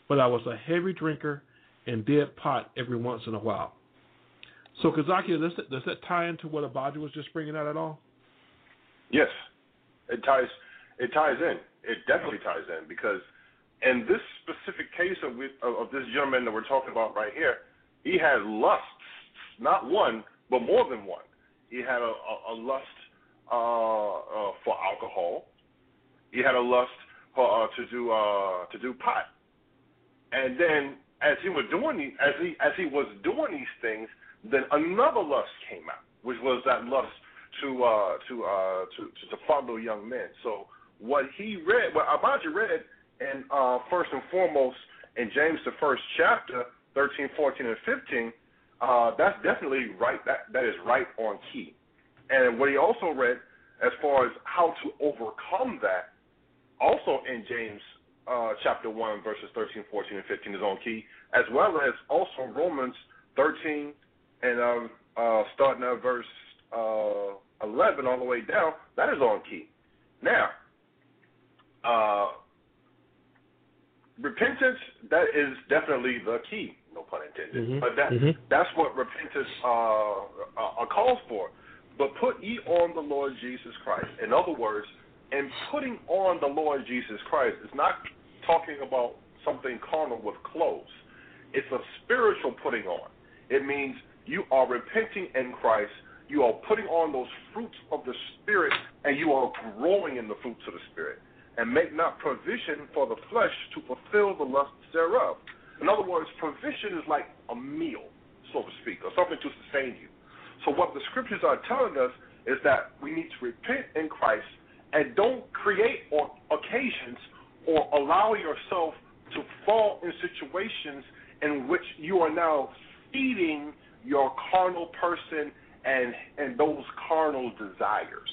Speaker 1: but I was a heavy drinker and did pot every once in a while. So, Kazaki, does that, does that tie into what Abijah was just bringing out at all?
Speaker 3: Yes, it ties. It ties in. It definitely ties in because in this specific case of, of this gentleman that we're talking about right here, he had lusts, not one, but more than one. He had a, a, a lust uh, uh, for alcohol. He had a lust for, uh, to do uh, to do pot. And then as he was doing as he as he was doing these things, then another lust came out, which was that lust to uh, to, uh, to to to follow young men. So what he read, what Abijah read, and uh, first and foremost in James the first chapter, 13, 14, and 15, uh, that's definitely right. That that is right on key. And what he also read, as far as how to overcome that, also in James uh, chapter one, verses 13, 14, and 15 is on key, as well as also Romans 13 and uh, uh, starting at verse uh, 11 all the way down. That is on key. Now, uh, repentance that is definitely the key no pun intended.
Speaker 1: Mm-hmm.
Speaker 3: But that
Speaker 1: mm-hmm.
Speaker 3: that's what repentance uh, uh, calls for. But put ye on the Lord Jesus Christ. In other words, and putting on the Lord Jesus Christ is not talking about something carnal with clothes. It's a spiritual putting on. It means you are repenting in Christ. You are putting on those fruits of the Spirit, and you are growing in the fruits of the Spirit. And make not provision for the flesh to fulfill the lusts thereof. In other words, provision is like a meal, so to speak, or something to sustain you. So what the scriptures are telling us is that we need to repent in Christ and don't create or occasions or allow yourself to fall in situations in which you are now feeding your carnal person and and those carnal desires.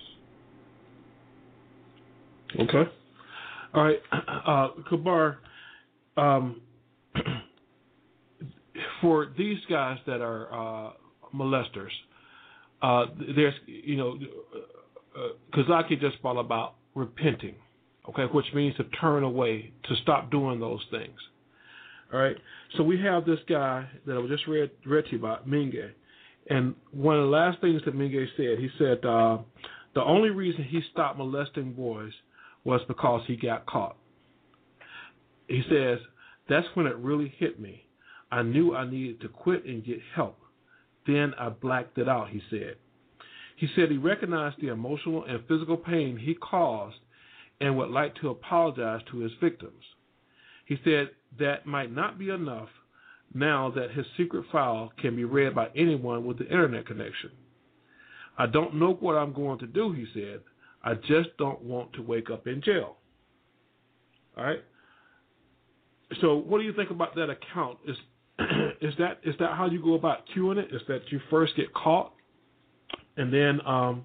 Speaker 1: Okay. All right, uh, Kabar. Um, for these guys that are uh, molesters, uh, there's you know, uh, Kazaki just brought about repenting, okay, which means to turn away, to stop doing those things. All right, so we have this guy that I was just read read to you about, Menge, and one of the last things that Menge said, he said uh, the only reason he stopped molesting boys was because he got caught. He says that's when it really hit me. I knew I needed to quit and get help. Then I blacked it out, he said. He said he recognized the emotional and physical pain he caused and would like to apologize to his victims. He said that might not be enough now that his secret file can be read by anyone with the internet connection. I don't know what I'm going to do, he said. I just don't want to wake up in jail. All right? So, what do you think about that account? Is is that is that how you go about curing it? Is that you first get caught and then um,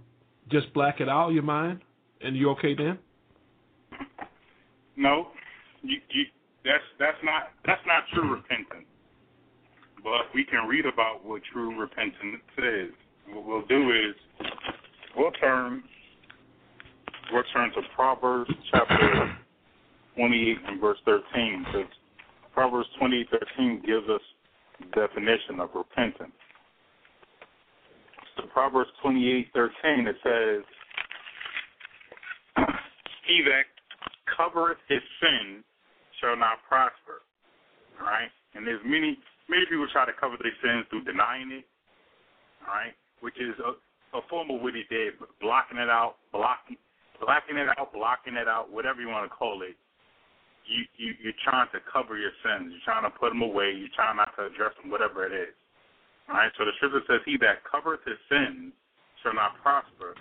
Speaker 1: just black it out your mind, and you okay then?
Speaker 2: No, you, you, that's that's not that's not true repentance. But we can read about what true repentance is. What we'll do is we'll turn we'll turn to Proverbs chapter 28 and verse 13 because Proverbs 28:13 gives us definition of repentance. So Proverbs 28:13 it says, "He that covereth his sin shall not prosper." All right, and there's many many people try to cover their sins through denying it. All right, which is a, a form of what he did, blocking it out, blocking blocking it out, blocking it out, whatever you want to call it you, you you're trying to cover your sins. You're trying to put them away. You're trying not to address them, whatever it is. All right. So the scripture says, "He that covereth his sins shall not prosper,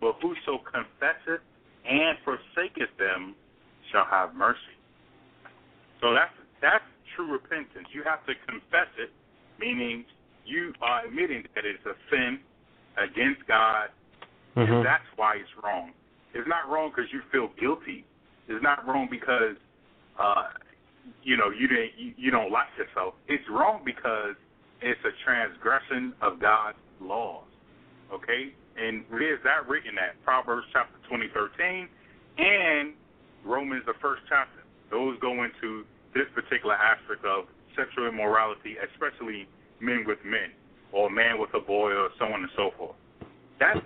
Speaker 2: but whoso confesseth and forsaketh them shall have mercy. So that's that's true repentance. You have to confess it, meaning you are admitting that it's a sin against God,
Speaker 1: Mm-hmm.
Speaker 2: and that's why it's wrong. It's not wrong because you feel guilty. It's not wrong because uh, you know you didn't you, you don't like yourself. It's wrong because it's a transgression of God's laws. Okay, and where's that written at? Proverbs chapter twenty thirteen, and Romans the first chapter. Those go into this particular aspect of sexual immorality, especially men with men, or man with a boy, or so on and so forth. That's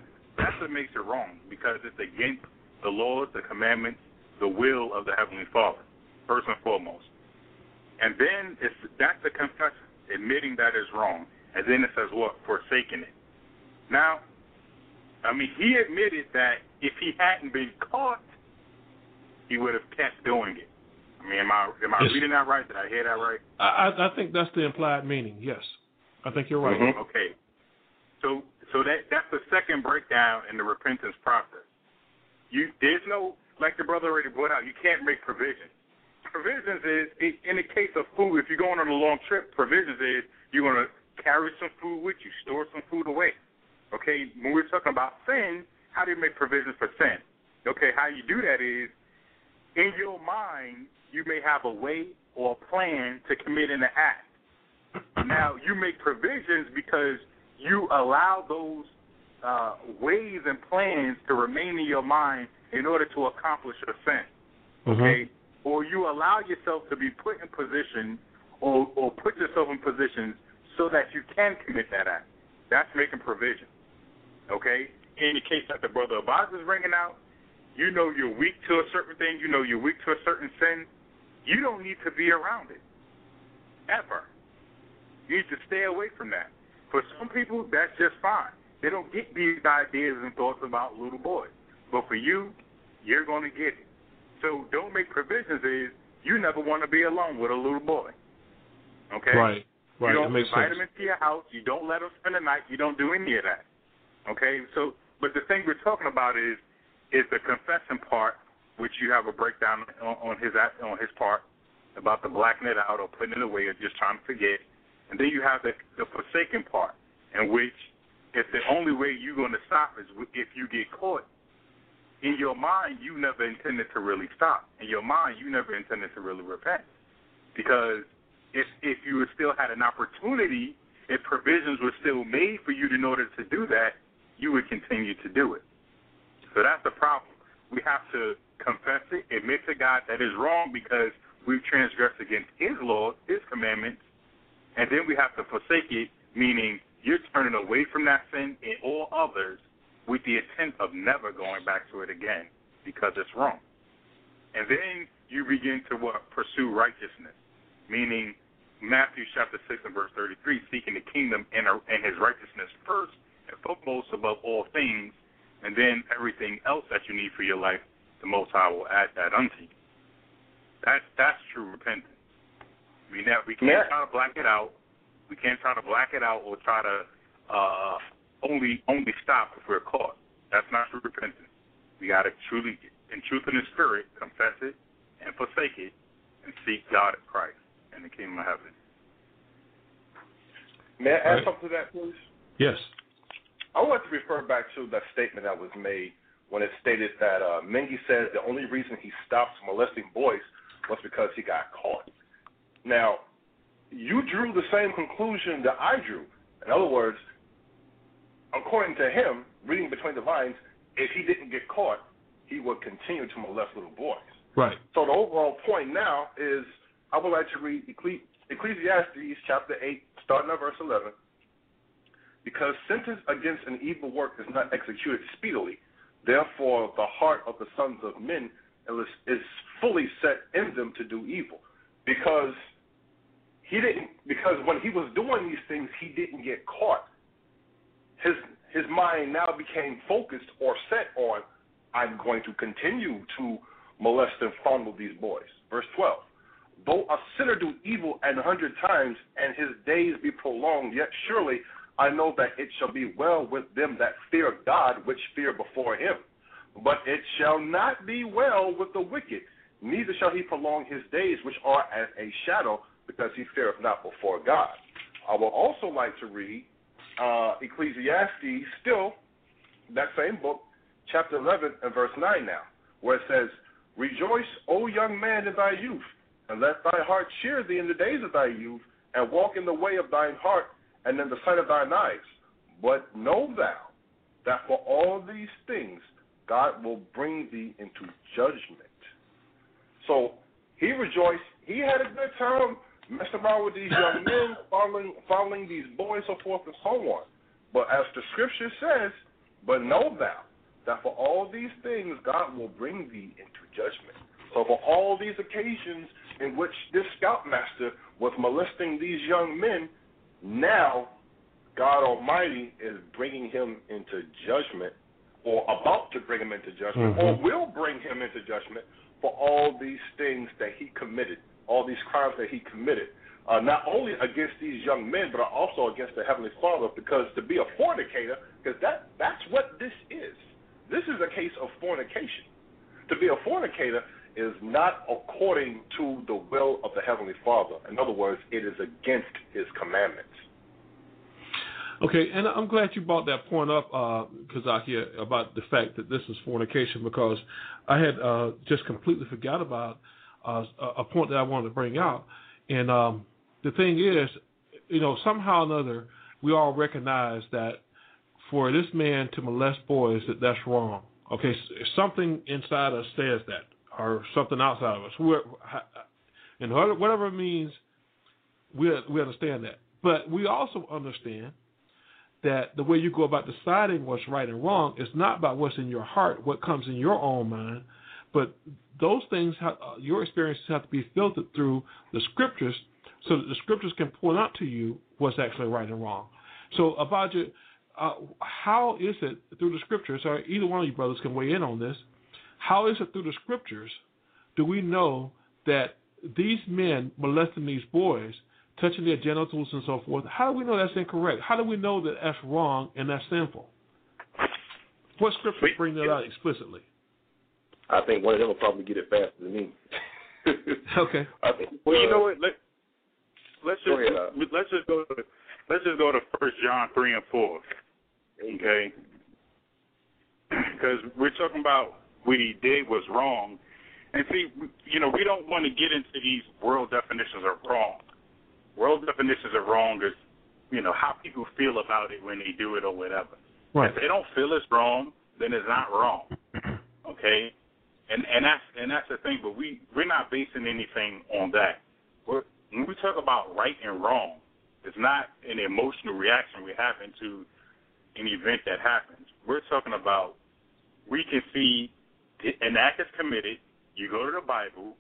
Speaker 2: that's what makes it wrong because it's against the laws, the commandments, the will of the Heavenly Father, first and foremost. And then it's that's the confession, admitting that is wrong. And then it says what? Forsaking it. Now, I mean, he admitted that if he hadn't been caught, he would have kept doing it. I mean, am I am I
Speaker 1: Yes.
Speaker 2: reading that right? Did I hear that right?
Speaker 1: I, I I think that's the implied meaning. Yes, I think you're right.
Speaker 2: Mhm. Okay. So so that that's the second breakdown in the repentance process. You there's no like the brother already brought out. You can't make provisions. Provisions is in the case of food. If you're going on a long trip, provisions is you're to carry some food with you, store some food away. Okay. When we're talking about sin, how do you make provisions for sin? Okay. How you do that is in your mind you may have a way or a plan to commit an act. Now you make provisions because you allow those uh, ways and plans to remain in your mind in order to accomplish your sin. Okay, or you allow yourself to be put in position, or or put yourself in positions so that you can commit that act. That's making provision. Okay, in the case that the brother Abbas is bringing out, you know you're weak to a certain thing. You know you're weak to a certain sin. You don't need to be around it ever. You need to stay away from that. For some people, that's just fine. They don't get these ideas and thoughts about little boys. But for you, you're going to get it. So don't make provisions is you never want to be alone with a little boy. Okay?
Speaker 1: Right. Right.
Speaker 2: You don't invite
Speaker 1: sense.
Speaker 2: them into your house. You don't let them spend the night. You don't do any of that. Okay? So, but the thing we're talking about is is the confession part, which you have a breakdown on, on his on his part about the blacking it out or putting it away or just trying to forget. And then you have the the forsaken part, in which if the only way you're going to stop is if you get caught. In your mind, you never intended to really stop. In your mind, you never intended to really repent, because if if you still had an opportunity, if provisions were still made for you in order to do that, you would continue to do it. So that's the problem. We have to confess it, admit to God that is wrong because we've transgressed against His laws, His commandments, and then we have to forsake it, meaning you're turning away from that sin and all others with the intent of never going back to it again because it's wrong. And then you begin to what? Pursue righteousness, meaning Matthew chapter 6 and verse 33, seeking the kingdom and, uh, and his righteousness first and foremost above all things, and then everything else that you need for your life, the Most High will add that unto you. That's, that's true repentance. We, never, we can't
Speaker 3: Yeah.
Speaker 2: try to black it out. We can't try to black it out or try to uh, only only stop if we're caught. That's not true repentance. We got to truly, in truth and in spirit, confess it and forsake it and seek God at Christ and the kingdom of heaven.
Speaker 3: May I add
Speaker 1: Right.
Speaker 3: something to that, please?
Speaker 1: Yes.
Speaker 3: I want to refer back to that statement that was made when it stated that uh, Menge says the only reason he stopped molesting boys was because he got caught. Now, you drew the same conclusion that I drew. In other words, according to him, reading between the lines, if he didn't get caught, he would continue to molest little boys.
Speaker 1: Right.
Speaker 3: So the overall point now is I would like to read Ecclesi- Ecclesiastes chapter 8, starting at verse 11. Because sentence against an evil work is not executed speedily, therefore the heart of the sons of men is, is fully set in them to do evil. Because he didn't because when he was doing these things he didn't get caught. His his mind now became focused or set on I'm going to continue to molest and fondle these boys. Verse 12. Though a sinner do evil an hundred times and his days be prolonged, yet surely I know that it shall be well with them that fear God, which fear before him. But it shall not be well with the wicked, neither shall he prolong his days, which are as a shadow, because he feareth not before God. I will also like to read uh, Ecclesiastes, still that same book, chapter 11 and verse 9 now, where it says, Rejoice, O young man, in thy youth, and let thy heart cheer thee in the days of thy youth, and walk in the way of thine heart, and in the sight of thine eyes. But know thou that for all these things God will bring thee into judgment. So he rejoiced. He had a good time messing around with these young men, following following these boys, so forth and so on. But as the scripture says, but know thou that for all these things God will bring thee into judgment. So for all these occasions in which this scoutmaster was molesting these young men, now God Almighty is bringing him into judgment, or about to bring him into judgment,
Speaker 1: Mhm.
Speaker 3: or will bring him into judgment for all these things that he committed, all these crimes that he committed. Uh, not only against these young men, but also against the Heavenly Father, because to be a fornicator, because that, that's what this is. This is a case of fornication. To be a fornicator is not according to the will of the Heavenly Father. In other words, it is against His commandments.
Speaker 1: Okay, and I'm glad you brought that point up, I hear about the fact that this is fornication, because I had uh, just completely forgot about uh, a point that I wanted to bring out. And um, the thing is, you know, somehow or another, we all recognize that for this man to molest boys, that that's wrong. Okay, something inside us says that, or something outside of us. We're, and whatever it means, we we understand that. But we also understand that the way you go about deciding what's right and wrong is not about what's in your heart, what comes in your own mind, but those things, have, uh, your experiences have to be filtered through the scriptures, so that the scriptures can point out to you what's actually right and wrong. So, about uh, how is it through the scriptures, or either one of you brothers can weigh in on this? How is it through the scriptures do we know that these men molesting these boys, touching their genitals and so forth, how do we know that's incorrect? How do we know that that's wrong and that's sinful? What scriptures bring that out explicitly?
Speaker 4: I think one of them will probably get it faster than me.
Speaker 1: okay.
Speaker 4: I think,
Speaker 2: Well, you
Speaker 4: uh,
Speaker 2: know what? Let, let's just
Speaker 4: ahead, uh.
Speaker 2: let's just go to let's just go to First John three and four. Okay. Because we're talking about what he did was wrong, and see, you know, we don't want to get into these world definitions of wrong. World definitions of wrong is, you know, how people feel about it when they do it or whatever.
Speaker 1: Right.
Speaker 2: If they don't feel it's wrong, then it's not wrong. Okay? And and that's and that's the thing, but we we're not basing anything on that. We're, when we talk about right and wrong, it's not an emotional reaction we have into an event that happens. We're talking about we can see an act is committed, you go to the Bible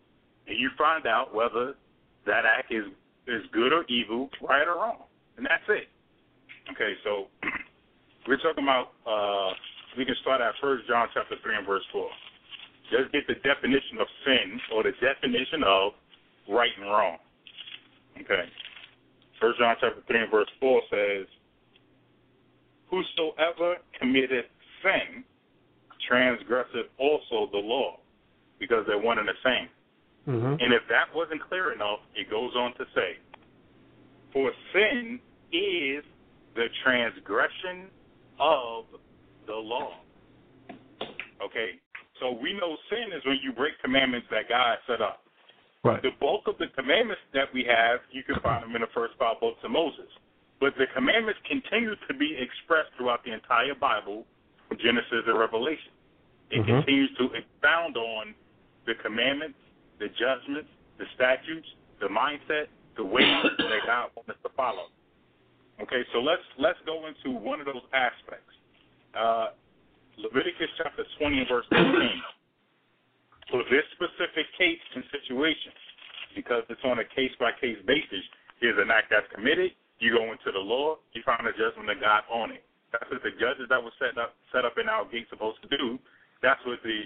Speaker 2: and you find out whether that act is is good or evil, right or wrong. And that's it. Okay, so we're talking about uh we can start at first John chapter three and verse four. Just get the definition of sin or the definition of right and wrong. Okay. First John chapter three and verse four says, Whosoever committeth sin transgresseth also the law, because they're one and the same.
Speaker 1: Mm-hmm.
Speaker 2: And if that wasn't clear enough, it goes on to say, For sin is the transgression of the law. Okay? So we know sin is when you break commandments that God set up.
Speaker 1: Right.
Speaker 2: The bulk of the commandments that we have, you can find them in the first five books of Moses. But the commandments continue to be expressed throughout the entire Bible, from Genesis to Revelation. It
Speaker 1: Mhm.
Speaker 2: continues to expound on the commandments, the judgments, the statutes, the mindset, the ways that God wants us to follow. Okay, so let's let's go into one of those aspects. Uh, Leviticus chapter 20 and verse 15. For this specific case and situation, because it's on a case by case basis, here's an act that's committed. You go into the law, you find a judgment of God on it. That's what the judges that were set up set up in our gate supposed to do. That's what the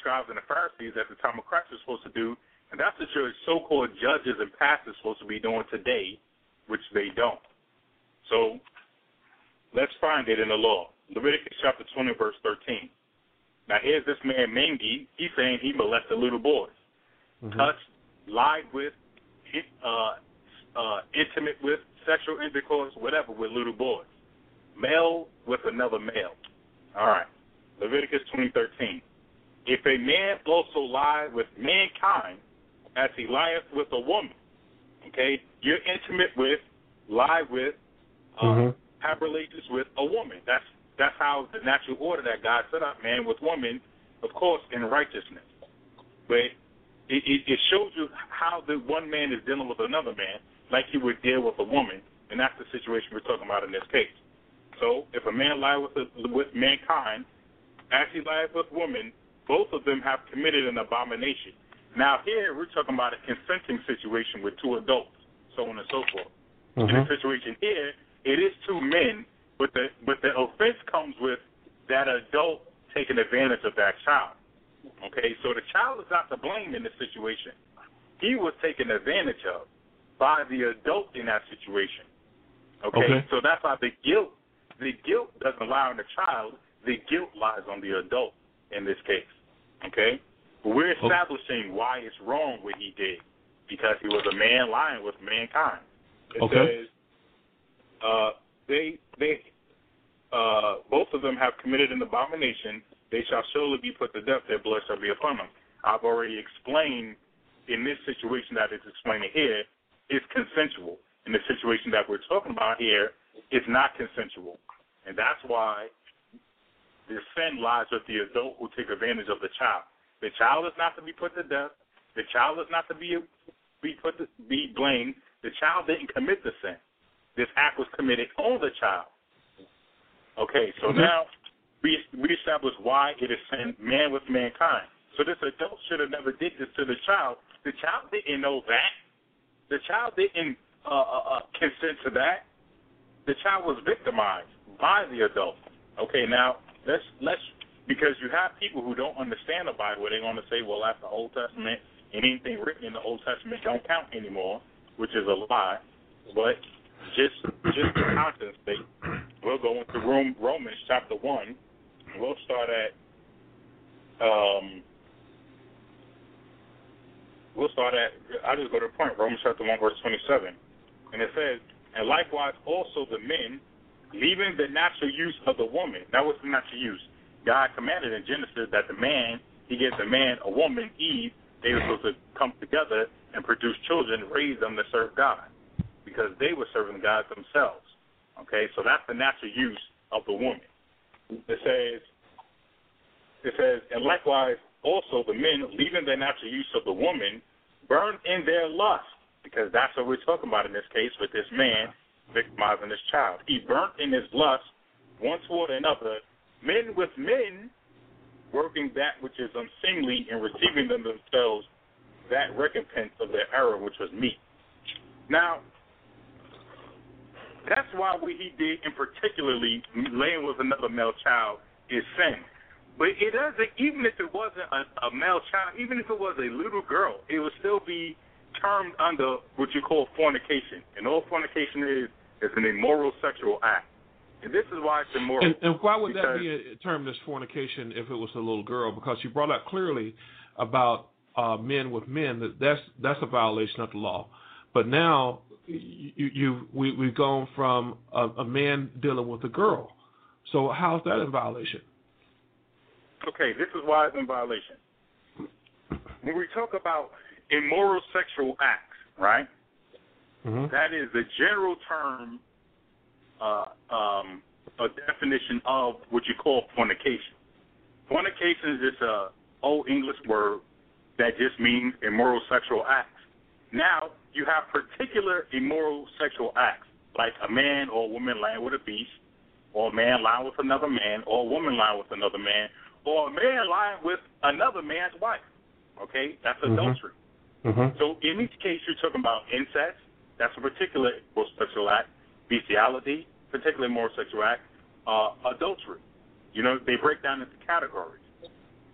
Speaker 2: scribes and the Pharisees at the time of Christ were supposed to do, and that's what your so-called judges and pastors supposed to be doing today, which they don't. So let's find it in the law. Leviticus chapter 20, verse 13. Now, here's this man, Menge. He's saying he molested little boys,
Speaker 1: Mm-hmm.
Speaker 2: touched, lied with, uh, uh, intimate with, sexual intercourse, whatever, with little boys. Male with another male. All right. Leviticus 20:13. If a man also lie with mankind, as he lieth with a woman, okay, you're intimate with, lie with, uh,
Speaker 1: Mm-hmm.
Speaker 2: have relations with a woman. That's that's how the natural order that God set up, man with woman, of course, in righteousness. But it, it, it shows you how the one man is dealing with another man, like he would deal with a woman, and that's the situation we're talking about in this case. So if a man lie with a, with mankind, as he lied with woman, both of them have committed an abomination. Now here we're talking about a consenting situation with two adults, so on and so forth. In the mm-hmm. situation here, it is two men, but the but the offense comes with that adult taking advantage of that child. Okay, so the child is not to blame in this situation. He was taken advantage of by the adult in that situation. Okay,
Speaker 1: Okay.
Speaker 2: so that's why the guilt the guilt doesn't lie on the child. The guilt lies on the adult in this case. Okay, we're establishing why it's wrong what he did because he was a man lying with mankind. It
Speaker 1: Okay.
Speaker 2: says uh, they they uh, both of them have committed an abomination. They shall surely be put to death. Their blood shall be upon them. I've already explained in this situation that is explaining here is consensual. In the situation that we're talking about here, it's not consensual, and that's why the sin lies with the adult who take advantage of the child. The child is not to be put to death. The child is not to be be put to, be blamed. The child didn't commit the sin. This act was committed on the child. Okay, so
Speaker 1: Mhm.
Speaker 2: now we we established why it is sin man with mankind. So this adult should have never did this to the child. The child didn't know that. The child didn't uh, uh, uh, consent to that. The child was victimized by the adult. Okay, now let's let's because you have people who don't understand the Bible. They're going to say, well, that's the Old Testament, and anything written in the Old Testament don't count anymore, which is a lie. But just just for conscience sake, we'll go into Romans chapter one. We'll start at um. We'll start at. I'll just go to the point. Romans chapter one, verse twenty-seven, and it says, "And likewise also the men, leaving the natural use of the woman." That was the natural use. God commanded in Genesis that the man, He gave the man a woman, Eve. They were supposed to come together and produce children, raise them to serve God, because they were serving God themselves. Okay, so that's the natural use of the woman. It says, it says, and likewise also the men, leaving the natural use of the woman, burn in their lust, because that's what we're talking about in this case with this man victimizing this child. He burnt in his lust one toward another, men with men, working that which is unseemly and receiving them themselves that recompense of their error which was meat. Now, that's why what he did, in particularly laying with another male child, is sin. But it doesn't, even if it wasn't a, a male child, even if it was a little girl, it would still be termed under what you call fornication. And all fornication is is an immoral sexual act. And this is why it's immoral.
Speaker 1: And, and why would that be a term as fornication if it was a little girl? Because you brought out clearly about uh, men with men that that's that's a violation of the law. But now you, you we we've gone from a, a man dealing with a girl. So how's that in violation?
Speaker 2: Okay, this is why it's in violation. When we talk about immoral sexual acts, right? That is the general term, uh, um, a definition of what you call fornication. Fornication is just a old English word that just means immoral sexual acts. Now you have particular immoral sexual acts, like a man or a woman lying with a beast, or a man lying with another man, or a woman lying with another man, or a man lying with another man's wife. Okay, that's
Speaker 1: Mhm.
Speaker 2: adultery. So in each case, you're talking about incest. That's a particular moral sexual act. Bestiality, particularly immoral sexual act. Uh, adultery. You know, they break down into categories.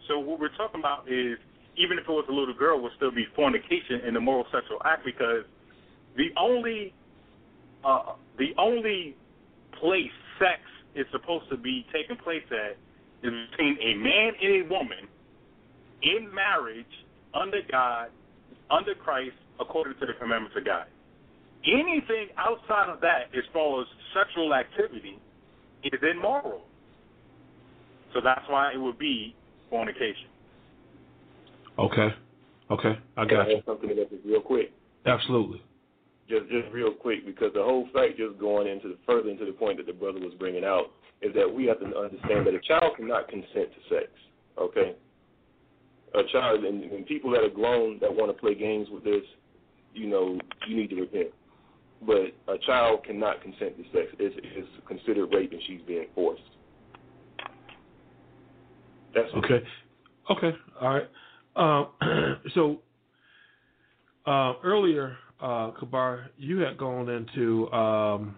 Speaker 2: So what we're talking about is, even if it was a little girl, would still be fornication the moral sexual act because the only, uh, the only place sex is supposed to be taking place at is between a man and a woman in marriage under God, under Christ, according to the commandments of God. Anything outside of that, as far as sexual activity, is immoral. So that's why it would be fornication.
Speaker 1: Okay. Okay. I got you.
Speaker 4: Something that is real quick.
Speaker 1: Absolutely.
Speaker 4: Just just real quick because the whole fact just going into the further into the point that the brother was bringing out is that we have to understand that a child cannot consent to sex. Okay. A child and, and people that are grown that want to play games with this, you know, you need to repent. But a child cannot consent to sex. It's, it's considered rape and she's being forced. That's
Speaker 1: okay. Okay. All right. Uh, so uh, earlier, uh, Kabar, you had gone into um,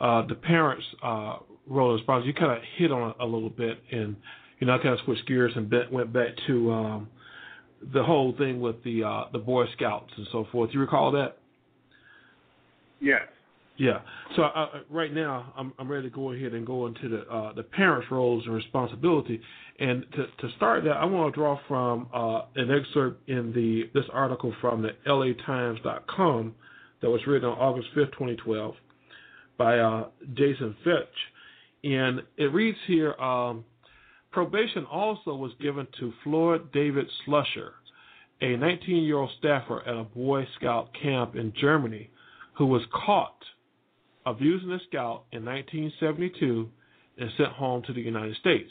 Speaker 1: uh, the parents' uh, role as responsibility. You kind of hit on it a little bit, and you know, I kind of switched gears and bent, went back to um, the whole thing with the the Boy Scouts and so forth. You recall that?
Speaker 2: Yes.
Speaker 1: Yeah. So uh, right now, I'm I'm ready to go ahead and go into the uh, the parents' roles and responsibility. And to to start that, I want to draw from uh, an excerpt in the this article from the LA LATimes.com that was written on August 5th, 2012, by uh, Jason Felch, and it reads here. Um, probation also was given to Floyd David Slusher, a 19-year-old staffer at a Boy Scout camp in Germany, who was caught abusing a scout in 1972 and sent home to the United States.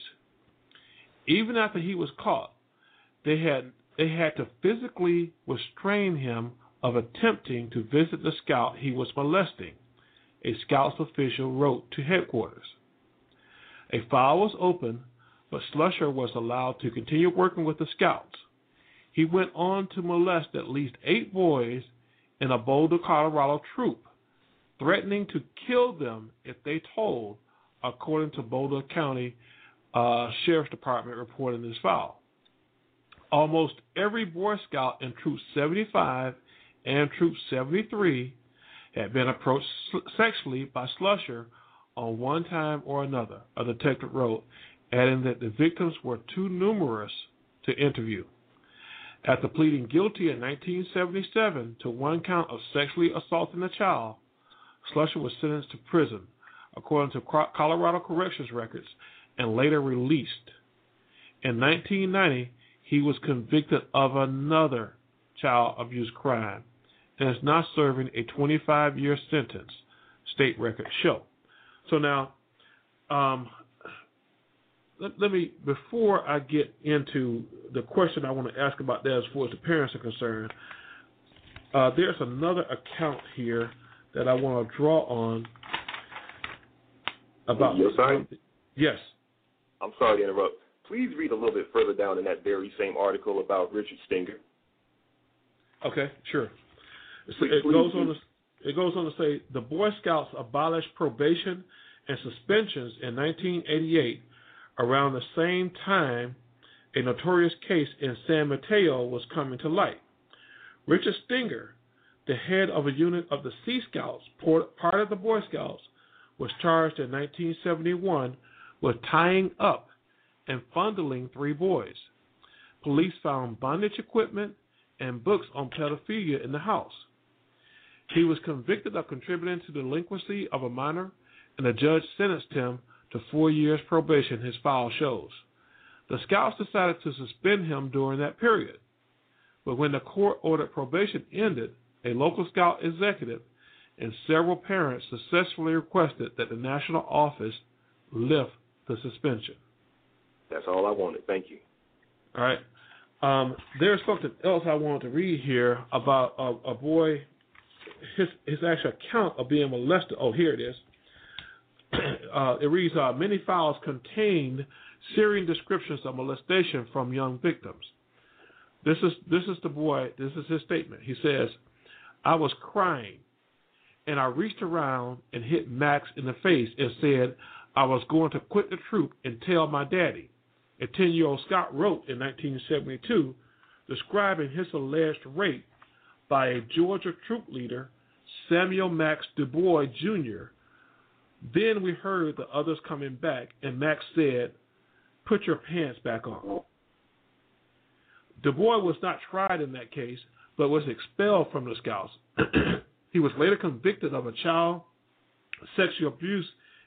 Speaker 1: Even after he was caught, they had they had to physically restrain him of attempting to visit the scout he was molesting, a Scouts official wrote to headquarters. A file was opened, but Slusher was allowed to continue working with the Scouts. He went on to molest at least eight boys in a Boulder, Colorado troop threatening to kill them if they told, according to Boulder County uh, Sheriff's Department report in this file. Almost every Boy Scout in Troop 75 and Troop 73 had been approached sexually by Slusher on one time or another, a detective wrote, adding that the victims were too numerous to interview. After pleading guilty in 1977 to one count of sexually assaulting a child, Slusher was sentenced to prison, according to Colorado Corrections records, and later released. In 1990, he was convicted of another child abuse crime and is now serving a 25 year sentence, state records show. So now, um, let, let, me, before I get into the question I want to ask about that as far as the parents are concerned, uh, there's another account here that I want to draw on about
Speaker 4: your side.
Speaker 1: Yes.
Speaker 4: I'm sorry to interrupt. Please read a little bit further down in that very same article about Richard Stinger.
Speaker 1: Okay, sure.
Speaker 4: Please,
Speaker 1: it
Speaker 4: please,
Speaker 1: goes
Speaker 4: please.
Speaker 1: on to it goes on to say the Boy Scouts abolished probation and suspensions in 1988. Around the same time, a notorious case in San Mateo was coming to light. Richard Stinger the head of a unit of the Sea Scouts, part of the Boy Scouts, was charged in 1971 with tying up and fondling three boys. Police found bondage equipment and books on pedophilia in the house. He was convicted of contributing to the delinquency of a minor, and the judge sentenced him to four years probation, his file shows. The Scouts decided to suspend him during that period. But when the court ordered probation ended, a local scout executive, and several parents successfully requested that the national office lift the suspension.
Speaker 4: That's all I wanted. Thank you.
Speaker 1: All right. Um, there's something else I wanted to read here about a, a boy, his his actual account of being molested. Oh, here it is. Uh, it reads, uh, many files contain searing descriptions of molestation from young victims. This is this is the boy. This is his statement. He says, I was crying, and I reached around and hit Max in the face and said I was going to quit the troop and tell my daddy. A 10 year old Scott wrote in 1972 describing his alleged rape by a Georgia troop leader, Samuel Max Du Bois Jr., Then we heard the others coming back, and Max said, Put your pants back on. Du Bois was not tried in that case, but was expelled from the Scouts. he was later convicted of a child sexual abuse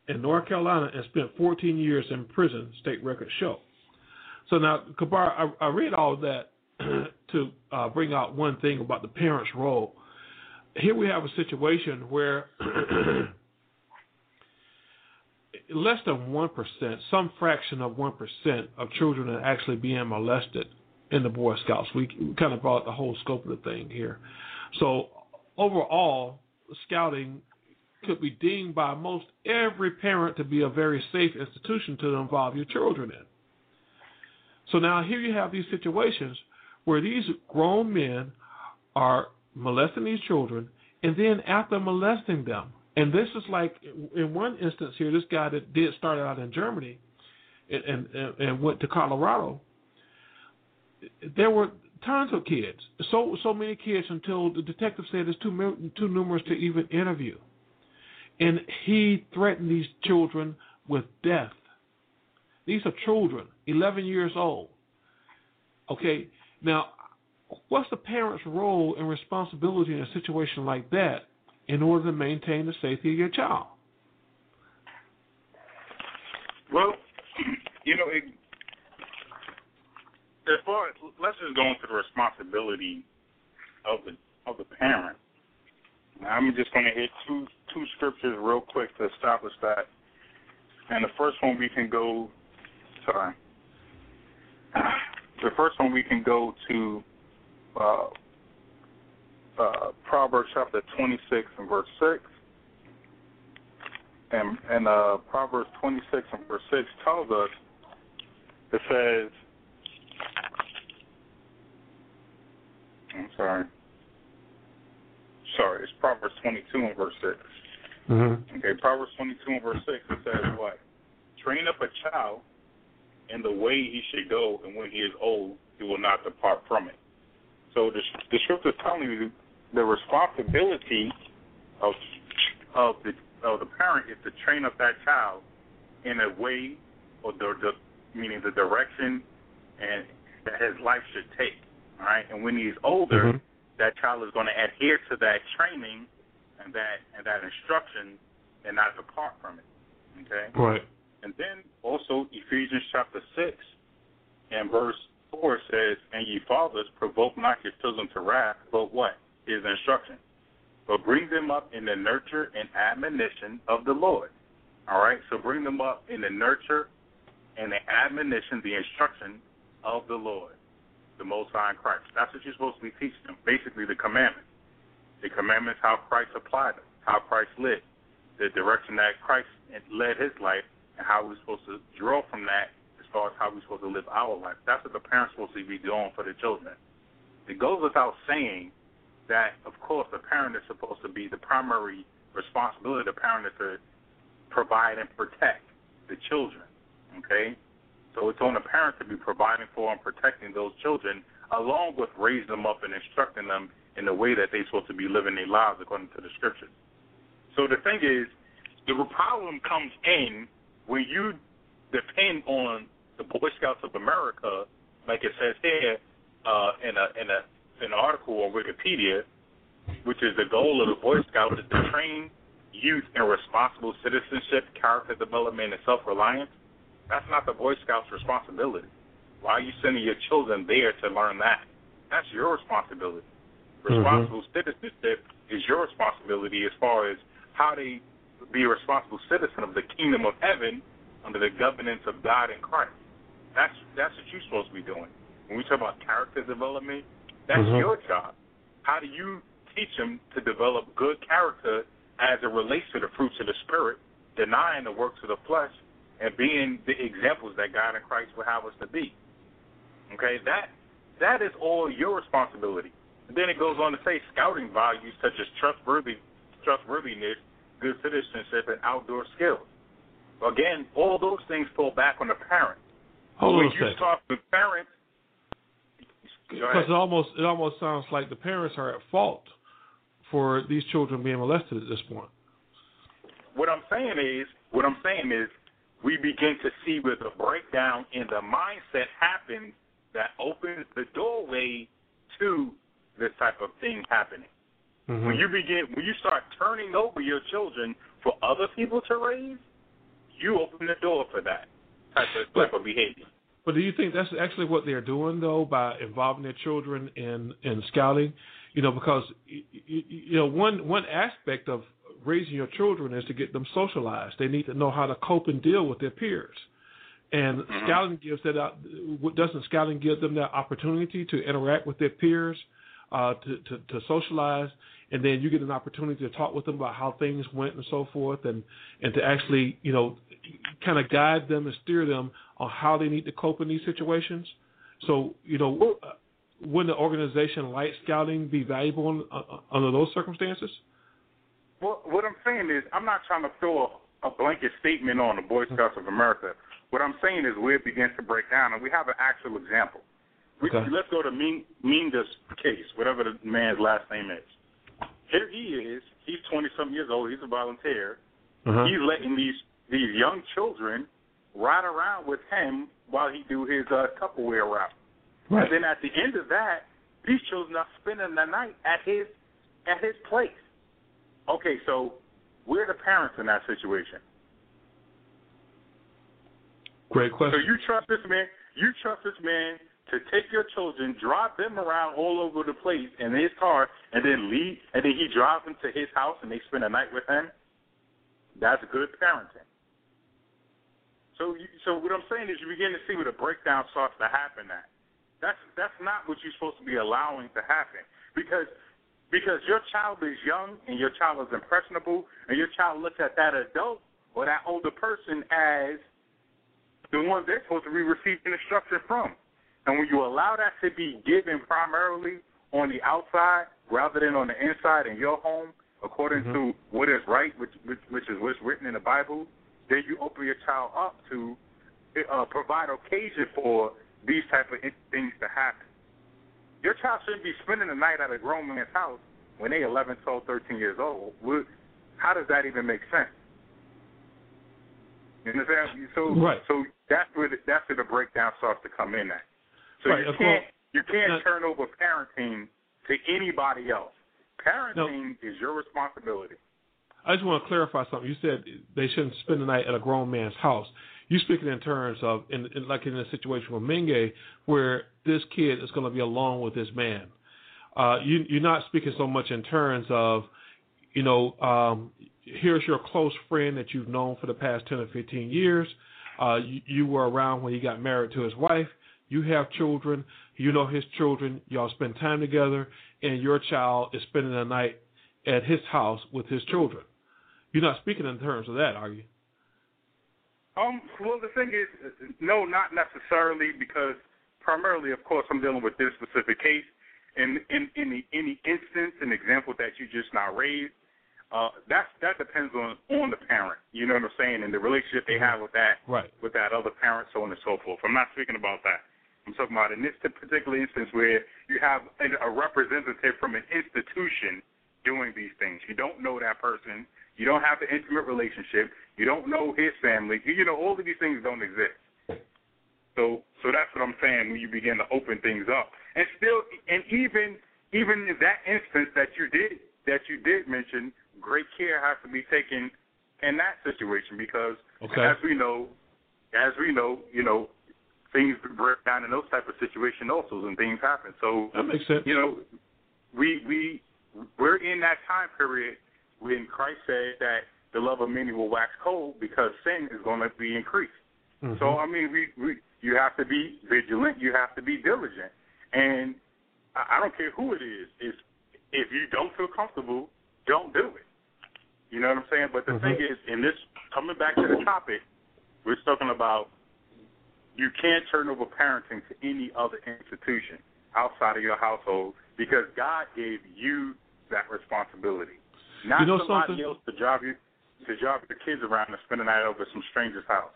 Speaker 1: in North Carolina and spent 14 years in prison, state records show. So now, Kabar, I, I read all that to uh, bring out one thing about the parent's role. Here we have a situation where less than 1%, some fraction of 1% of children are actually being molested in the Boy Scouts. We kind of brought the whole scope of the thing here. So overall, scouting could be deemed by most every parent to be a very safe institution to involve your children in. So now here you have these situations where these grown men are molesting these children, and then after molesting them, and this is like in one instance here, this guy that did start out in Germany and and, and went to Colorado. There were tons of kids, so so many kids until the detective said it's too too numerous to even interview, and he threatened these children with death. These are children, 11 years old. Okay, now what's the parent's role and responsibility in a situation like that in order to maintain the safety of your child?
Speaker 2: Well, you know, it, as far as let's just go into the responsibility of the of the parent. I'm just going to hit two two scriptures real quick to establish that. And the first one we can go. Sorry. The first one we can go to uh, uh, Proverbs chapter 26 and verse 6. And, and uh, Proverbs 26 and verse 6 tells us, it says, I'm sorry. Sorry, it's Proverbs 22 and verse 6.
Speaker 1: Mm-hmm.
Speaker 2: Okay, Proverbs 22 and verse 6, it says what? Train up a child in the way he should go, and when he is old, he will not depart from it. So the, the scripture is telling you the responsibility of of the of the parent is to train up that child in a way or the, the meaning the direction and that his life should take. All right, and when he's older,
Speaker 1: mm-hmm.
Speaker 2: that child is going to adhere to that training and that and that instruction and not depart from it. Okay.
Speaker 1: Right.
Speaker 2: And then also Ephesians chapter six and verse four says, "And ye fathers, provoke not your children to wrath, but what is instruction, but bring them up in the nurture and admonition of the Lord." All right. So bring them up in the nurture and the admonition, the instruction of the Lord, the Most High in Christ. That's what you're supposed to be teaching them. Basically, the commandments. The commandments, how Christ applied them, how Christ lived, the direction that Christ led his life, and how we're supposed to draw from that as far as how we're supposed to live our life. That's what the parents supposed to be doing for the children. It goes without saying that, of course, the parent is supposed to be the primary responsibility. The parent is to provide and protect the children. Okay, so it's on the parent to be providing for and protecting those children, along with raising them up and instructing them in the way that they're supposed to be living their lives according to the scriptures. So the thing is, the problem comes in when you depend on the Boy Scouts of America, like it says here uh, in a in a in an article on Wikipedia, which is the goal of the Boy Scouts is to train youth in responsible citizenship, character development, and self-reliance. That's not the Boy Scouts' responsibility. Why are you sending your children there to learn that? That's your responsibility. Responsible mm-hmm. citizenship is your responsibility as far as how they be a responsible citizen of the kingdom of heaven under the governance of God and Christ. That's that's what you're supposed to be doing. When we talk about character development, that's
Speaker 1: mm-hmm.
Speaker 2: your job. How do you teach them to develop good character as it relates to the fruits of the spirit, denying the works of the flesh, and being the examples that God and Christ would have us to be? Okay, that that is all your responsibility. And then it goes on to say scouting values such as trustworthy trustworthiness, good citizenship, and outdoor skills. Again, all those things fall back on the parent.
Speaker 1: Hold
Speaker 2: when
Speaker 1: on a
Speaker 2: you
Speaker 1: second.
Speaker 2: talk to parents,
Speaker 1: Because it almost it almost sounds like the parents are at fault for these children being molested at this point.
Speaker 2: what I'm saying is, what I'm saying is, we begin to see where the breakdown in the mindset happens that opens the doorway to this type of thing happening.
Speaker 1: Mm-hmm.
Speaker 2: When you begin, when you start turning over your children for other people to raise, you open the door for that type of, type of behavior.
Speaker 1: But do you think that's actually what they're doing though by involving their children in in scouting? You know, because you, you know one one aspect of raising your children is to get them socialized. They need to know how to cope and deal with their peers. And
Speaker 2: Mm-hmm.
Speaker 1: scouting gives that out. Doesn't scouting give them that opportunity to interact with their peers, uh, to, to to socialize, and then you get an opportunity to talk with them about how things went and so forth, and and to actually you know kind of guide them and steer them on how they need to cope in these situations. So you know, uh, wouldn't an organization like scouting be valuable in, uh, under those circumstances?
Speaker 2: Well, what I'm saying is, I'm not trying to throw a, a blanket statement on the Boy Scouts of America. What I'm saying is where it begins to break down, and we have an actual example. We,
Speaker 1: Okay.
Speaker 2: Let's go to Ming, Minga's case, whatever the man's last name is. Here he is. He's 20 something years old. He's a volunteer.
Speaker 1: Uh-huh.
Speaker 2: He's letting these these young children ride around with him while he do his uh, Tupperware route.
Speaker 1: Right.
Speaker 2: And then at the end of that, these children are spending the night at his at his place. Okay, so we're the parents in that situation.
Speaker 1: Great question.
Speaker 2: So you trust this man? You trust this man to take your children, drive them around all over the place in his car, and then leave, and then he drives them to his house and they spend a night with him? That's good parenting. So, you, so what I'm saying is, you begin to see where the breakdown starts to happen. At that's that's not what you're supposed to be allowing to happen because because your child is young and your child is impressionable, and your child looks at that adult or that older person as the one they're supposed to be receiving instruction from. And when you allow that to be given primarily on the outside rather than on the inside in your home, according to what is right, which, which which is what's written in the Bible, then you open your child up to uh, provide occasion for these type of things to happen. Your child shouldn't be spending the night at a grown man's house when they're 11, 12, 13 years old. What- How does that even make sense? You understand? So,
Speaker 1: Right.
Speaker 2: so that's where the, that's where the breakdown starts to come in at. So
Speaker 1: Right,
Speaker 2: you can't
Speaker 1: course.
Speaker 2: you can't
Speaker 1: Now-
Speaker 2: turn over parenting to anybody else. Parenting is your responsibility.
Speaker 1: I just want to clarify something. You said they shouldn't spend the night at a grown man's house. You speaking in terms of, in, in, like in a situation with Menge, where this kid is going to be alone with this man. Uh, you, you're not speaking so much in terms of, you know, um, here's your close friend that you've known for the past 10 or 15 years. Uh, you, you were around when he got married to his wife. You have children. You know his children. Y'all spend time together, and your child is spending the night at his house with his children. You're not speaking in terms of that, are you?
Speaker 2: Um, well, the thing is, no, not necessarily, because primarily, of course, I'm dealing with this specific case. In in in the any instance, an example that you just now raised, uh, that that depends on on the parent. You know what I'm saying, and the relationship they have with that
Speaker 1: Right.
Speaker 2: with that other parent, so on and so forth. I'm not speaking about that. I'm talking about in this particular instance where you have a representative from an institution doing these things. You don't know that person. You don't have the intimate relationship. You don't know his family. You know, all of these things don't exist. So, so that's what I'm saying when you begin to open things up, and still, and even even in that instance that you did that you did mention, great care has to be taken in that situation because,
Speaker 1: Okay.
Speaker 2: as we know, as we know, you know, things break down in those type of situations also, and things happen. So
Speaker 1: That makes sense.
Speaker 2: you know, we we we're in that time period when Christ said that the love of many will wax cold because sin is going to be increased.
Speaker 1: Mm-hmm.
Speaker 2: So I mean, we, we you have to be vigilant. You have to be diligent, and I, I don't care who it is. If if you don't feel comfortable, don't do it. You know what I'm saying? But the
Speaker 1: Mhm.
Speaker 2: thing is, in this coming back to the topic, we're talking about you can't turn over parenting to any other institution outside of your household because God gave you that responsibility, not
Speaker 1: You know
Speaker 2: somebody
Speaker 1: something?
Speaker 2: else to drive you to drive your kids around and spend the night over at some stranger's house.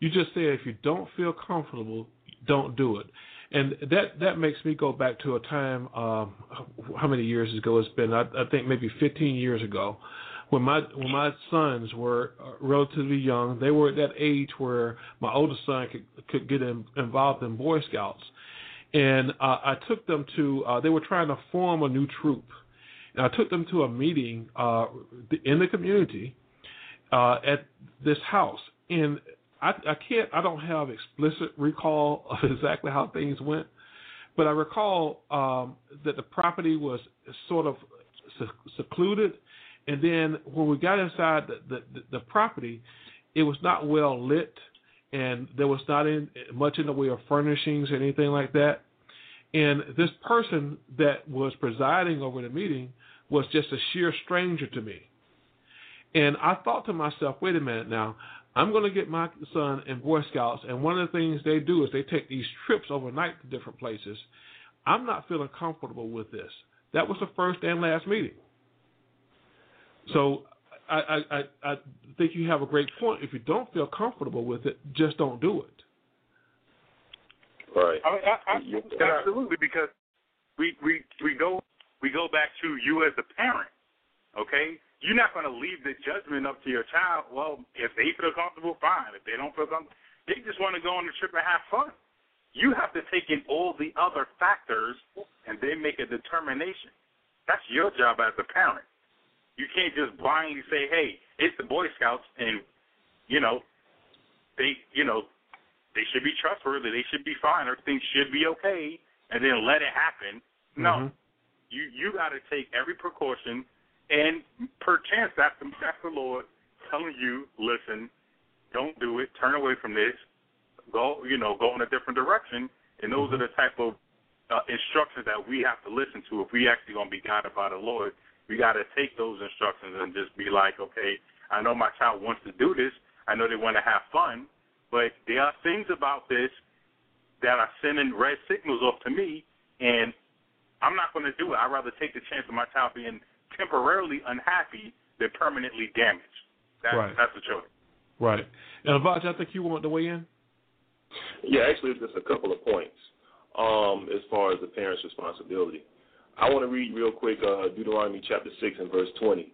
Speaker 1: You just said if you don't feel comfortable, don't do it. And that that makes me go back to a time, um, how many years ago it's been? I, I think maybe 15 years ago, when my when my sons were uh, relatively young, they were at that age where my oldest son could could get in, involved in Boy Scouts, and uh, I took them to. Uh, they were trying to form a new troop, I took them to a meeting uh, in the community uh, at this house, and I, I can't. I don't have explicit recall of exactly how things went, but I recall um, that the property was sort of secluded and then when we got inside the, the, the property, it was not well lit, and there was not in, much in the way of furnishings or anything like that. And this person that was presiding over the meeting was just a sheer stranger to me. And I thought to myself, wait a minute now, I'm going to get my son in Boy Scouts, and one of the things they do is they take these trips overnight to different places. I'm not feeling comfortable with this. That was the first and last meeting. So I, I, I think you have a great point. If you don't feel comfortable with it, just don't do it.
Speaker 4: Right.
Speaker 2: I I, I, absolutely, because we we we go we go back to you as a parent. Okay, you're not going to leave the judgment up to your child. Well, if they feel comfortable, fine. If they don't feel comfortable, they just want to go on the trip and have fun. You have to take in all the other factors and then make a determination. That's your job as a parent. You can't just blindly say, "Hey, it's the Boy Scouts," and you know, they, you know, they should be trustworthy. They should be fine. Everything should be okay, and then let it happen. No,
Speaker 1: Mm-hmm.
Speaker 2: You you got to take every precaution, and perchance that's the, that's the Lord telling you, listen, don't do it. Turn away from this. Go, you know, go in a different direction. And those are the type of uh, instructions that we have to listen to if we actually to be guided by the Lord we got to take those instructions and just be like, okay, I know my child wants to do this. I know they want to have fun, but there are things about this that are sending red signals off to me, and I'm not going to do it. I'd rather take the chance of my child being temporarily unhappy than permanently damaged. That's,
Speaker 1: Right.
Speaker 2: that's the choice.
Speaker 1: Right. And Vaj, I think you want to weigh in.
Speaker 4: Yeah, actually, just a couple of points um, as far as the parent's responsibility. I want to read real quick uh, Deuteronomy chapter 6 and verse 20.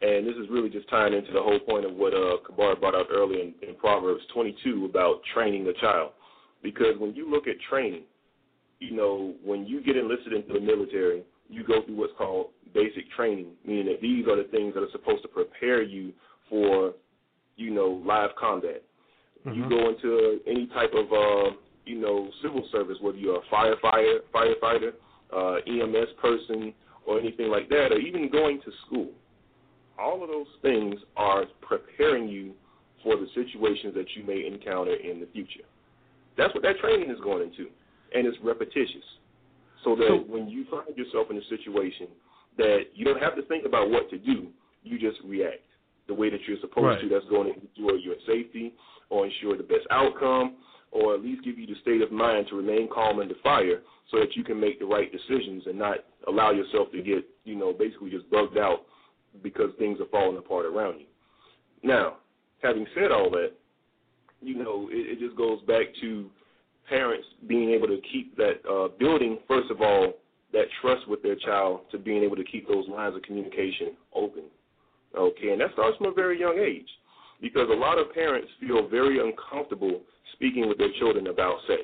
Speaker 4: And this is really just tying into the whole point of what uh, Kabar brought out earlier in, in Proverbs 22 about training a child. Because when you look at training, you know, when you get enlisted into the military, you go through what's called basic training, meaning that these are the things that are supposed to prepare you for, you know, live combat. You go into any type of, uh, you know, civil service, whether you're a firefighter, firefighter, uh, EMS person, or anything like that, or even going to school. All of those things are preparing you for the situations that you may encounter in the future. That's what that training is going into, and it's repetitious. So that when you find yourself in a situation that you don't have to think about what to do, you just react the way that you're supposed
Speaker 1: Right.
Speaker 4: to. That's going to ensure your safety or ensure the best outcome or at least give you the state of mind to remain calm under fire so that you can make the right decisions and not allow yourself to get, you know, basically just bugged out because things are falling apart around you. Now, having said all that, you know, it, it just goes back to parents being able to keep that uh, building, first of all, that trust with their child to being able to keep those lines of communication open. Okay, and that starts from a very young age because a lot of parents feel very uncomfortable speaking with their children about sex.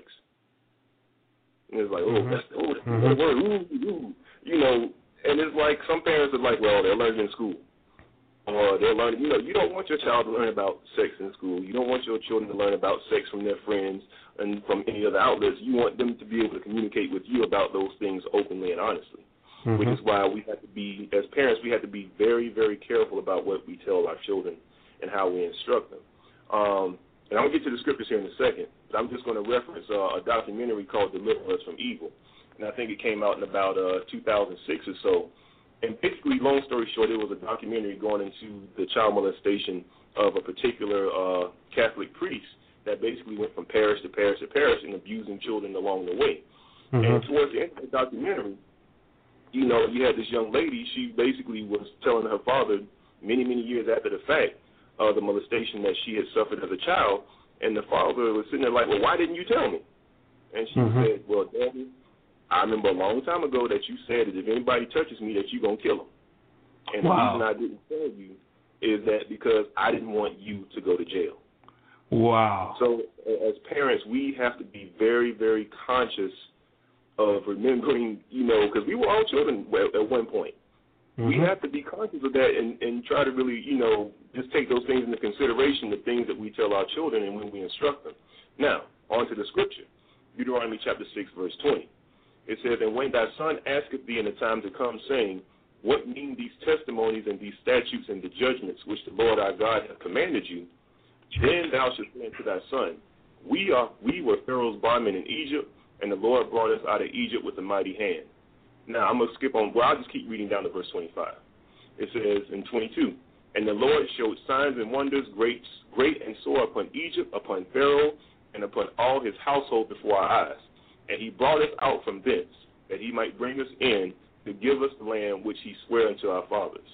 Speaker 4: And it's like, oh,
Speaker 1: Mhm.
Speaker 4: that's oh, that's the
Speaker 1: Mhm.
Speaker 4: word, ooh, ooh, you know. And it's like some parents are like, well, they're learning in school, or they're learning. You know, you don't want your child to learn about sex in school. You don't want your children to learn about sex from their friends and from any other outlets. You want them to be able to communicate with you about those things openly and honestly which is why we have to be, as parents, we have to be very, very careful about what we tell our children and how we instruct them. Um, and I'm gonna get to the scriptures here in a second, but I'm just going to reference uh, a documentary called "Deliver Us from Evil," and I think it came out in about uh, 2006 or so. And basically, long story short, it was a documentary going into the child molestation of a particular uh, Catholic priest that basically went from parish to parish to parish and abusing children along the way. And towards the end of the documentary, you know, you had this young lady. She basically was telling her father many, many years after the fact uh, the molestation that she had suffered as a child, and the father was sitting there like, "Well, why didn't you tell me?" And she
Speaker 1: Mhm.
Speaker 4: said, "Well, Daddy, I remember a long time ago that you said that if anybody touches me, that you're gonna kill him." And
Speaker 1: Wow.
Speaker 4: the reason I didn't tell you is that because I didn't want you to go to jail.
Speaker 1: Wow.
Speaker 4: So as parents, we have to be very, very conscious of remembering, you know, because we were all children at at one point. We
Speaker 1: Mhm.
Speaker 4: have to be conscious of that and, and try to really, you know, just take those things into consideration, the things that we tell our children and when we instruct them. Now, on to the scripture. Deuteronomy chapter 6, verse 20. It says, And when thy son asketh thee in the time to come, saying, What mean these testimonies and these statutes and the judgments which the Lord our God hath commanded you? Then thou shalt say unto thy son, We are we were Pharaoh's bondmen in Egypt, and the Lord brought us out of Egypt with a mighty hand. Now I'm gonna skip on. Well, I'll just keep reading down to verse 25. It says in 22, and the Lord showed signs and wonders, great, great and sore upon Egypt, upon Pharaoh, and upon all his household before our eyes. And he brought us out from thence, that he might bring us in to give us the land which he sware unto our fathers.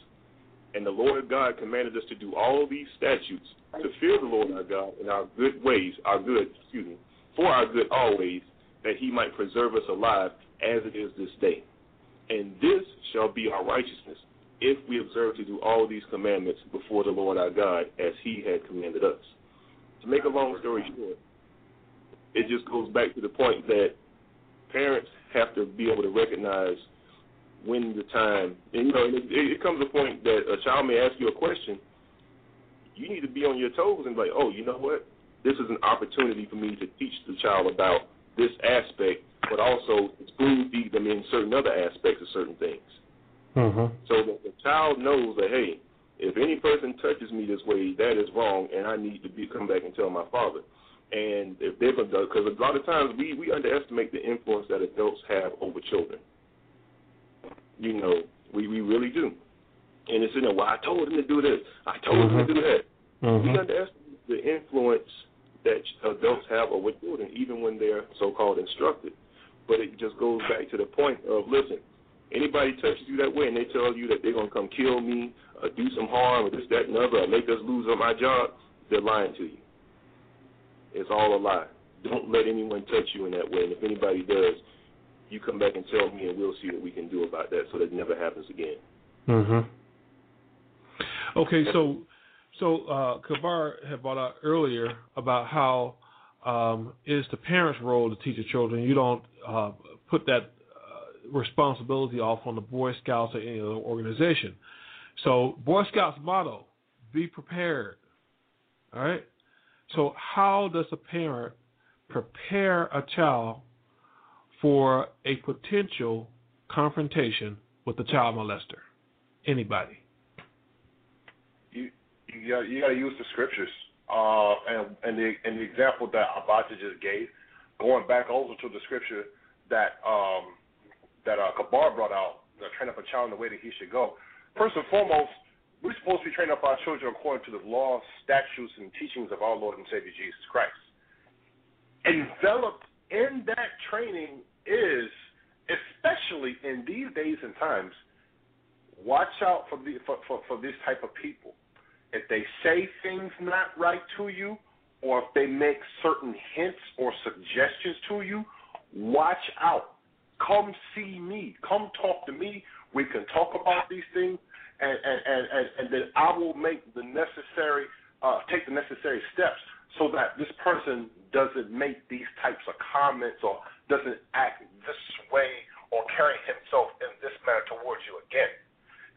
Speaker 4: And the Lord God commanded us to do all these statutes, to fear the Lord our God in our good ways, our good, excuse me, for our good always, that he might preserve us alive as it is this day. And this shall be our righteousness, if we observe to do all these commandments before the Lord our God, as he had commanded us. To make a long story short, it just goes back to the point that parents have to be able to recognize when the time, and you know, it, it comes to a point that a child may ask you a question. You need to be on your toes and be like, oh, you know what? This is an opportunity for me to teach the child about this aspect, but also spoon feed them in certain other aspects of certain things,
Speaker 1: Mm-hmm.
Speaker 4: so that the child knows that hey, if any person touches me this way, that is wrong, and I need to be come back and tell my father. And if they're because a lot of times we we underestimate the influence that adults have over children. You know, we we really do. And it's in there. Well, I told him to do this. I told him
Speaker 1: Mhm.
Speaker 4: to do that.
Speaker 1: Mhm.
Speaker 4: We underestimate the influence that adults have over children, even when they're so-called instructed. But it just goes back to the point of listen. Anybody touches you that way and they tell you that they're gonna come kill me, or do some harm, or this, that, and other, or make us lose on my job, they're lying to you. It's all a lie. Don't let anyone touch you in that way. And if anybody does, you come back and tell me, and we'll see what we can do about that, so that it never happens again.
Speaker 1: Mm-hmm. Okay, so so uh, Kabar had brought out earlier about how um, it's the parents' role to teach the children. You don't uh, put that uh, responsibility off on the Boy Scouts or any other organization. So Boy Scouts motto: "Be prepared." All right. So how does a parent prepare a child for a potential confrontation with a child molester? Anybody?
Speaker 3: you you got you got to use the scriptures. Uh, and and the and the example that Abata just gave, going back also to the scripture that um that uh, Kabar brought out, uh, train up a child in the way that he should go. First and foremost, we're supposed to be training up our children according to the laws, statutes, and teachings of our Lord and Savior Jesus Christ. Enveloped in that training is, especially in these days and times, watch out for the for, for, for this type of people. If they say things not right to you, or if they make certain hints or suggestions to you, watch out. Come see me. Come talk to me. We can talk about these things, and and and, and, then I will make the necessary, uh, take the necessary steps so that this person doesn't make these types of comments or doesn't act this way or carry himself in this manner towards you again.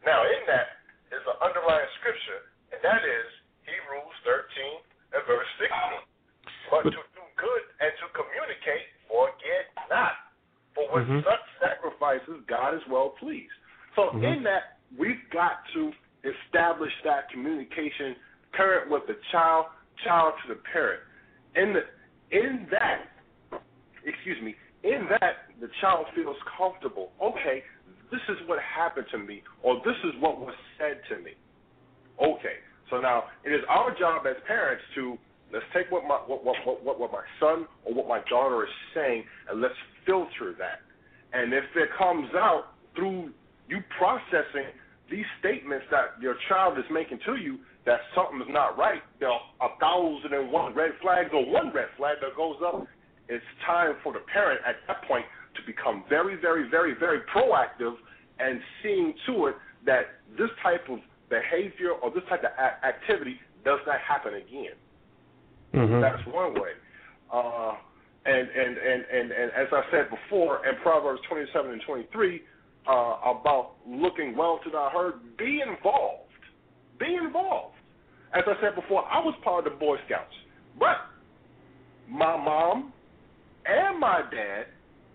Speaker 3: Now, in that is an underlying scripture, and that is Hebrews 13 and verse 16. But to do good and to communicate, forget not. For with
Speaker 1: Mhm.
Speaker 3: such sacrifices, God is well pleased. So,
Speaker 1: Mhm.
Speaker 3: in that, we've got to establish that communication, parent with the child, child to the parent. In the in that, excuse me, in that the child feels comfortable. Okay, this is what happened to me, or this is what was said to me. Okay, so now it is our job as parents to let's take what my what what what, what, what my son or what my daughter is saying, and let's filter that. And if it comes out through you processing these statements that your child is making to you that something is not right, there are a thousand and one red flags or one red flag that goes up. It's time for the parent at that point to become very, very, very, very proactive and seeing to it that this type of behavior or this type of a- activity does not happen again.
Speaker 1: Mm-hmm.
Speaker 3: That's one way. Uh, and, and, and, and, and as I said before, in Proverbs 27 and 23, uh, about looking well to thy herd, be involved. Be involved. As I said before, I was part of the Boy Scouts, but my mom and my dad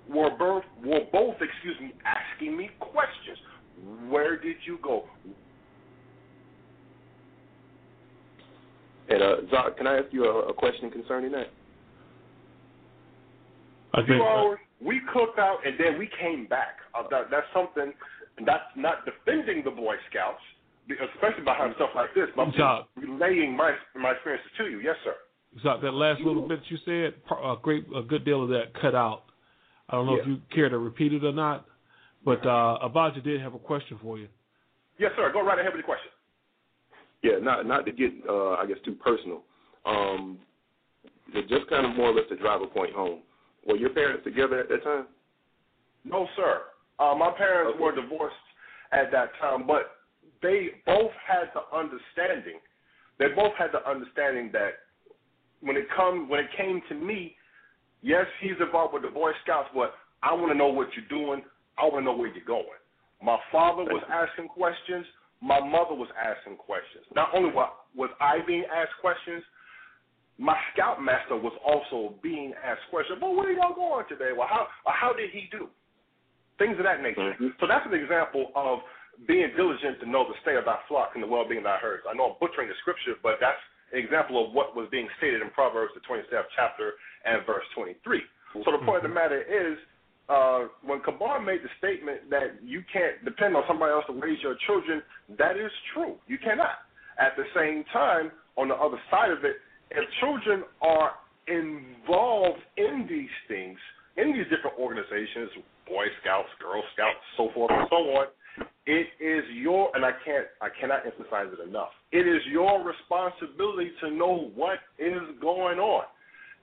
Speaker 3: were both were both, excuse me, asking me questions. Where did you go?
Speaker 4: And uh, Zoc, can I ask you a, a question concerning that?
Speaker 1: I think.
Speaker 3: Two
Speaker 1: think,
Speaker 3: hours. We cooked out and then we came back. Uh, that, that's something. That's not defending the Boy Scouts, especially behind stuff like this. But I'm relaying my my experiences to you. Yes, sir.
Speaker 1: Zoc, that last little bit you said, a great, a good deal of that cut out. I don't know if you care to repeat it or not, but uh, Abijah did have a question for you.
Speaker 3: Yes, sir. Go right ahead with your question.
Speaker 4: Yeah, not not to get uh, I guess too personal. Um, just kind of more or less to drive a point home. Were your parents together at that time?
Speaker 3: No, sir. Uh, my parents were divorced at that time, but they both had the understanding. They both had the understanding that when it come when it came to me, yes, he's involved with the Boy Scouts, but I want to know what you're doing. I want to know where you're going. My father was asking questions. My mother was asking questions. Not only was I being asked questions, my scoutmaster was also being asked questions. Well, where are y'all going today? Well, how or how did he do? Things of that nature. So that's an example of being diligent to know the state of thy flock and the well-being of thy herds. I know I'm butchering the scripture, but that's an example of what was being stated in Proverbs, the 27th chapter and verse 23. So the point of the matter is, uh, when Kabar made the statement that you can't depend on somebody else to raise your children, that is true. You cannot. At the same time, on the other side of it, if children are involved in these things, in these different organizations, Boy Scouts, Girl Scouts, so forth and so on, it is your and I can't I cannot emphasize it enough. It is your responsibility to know what is going on.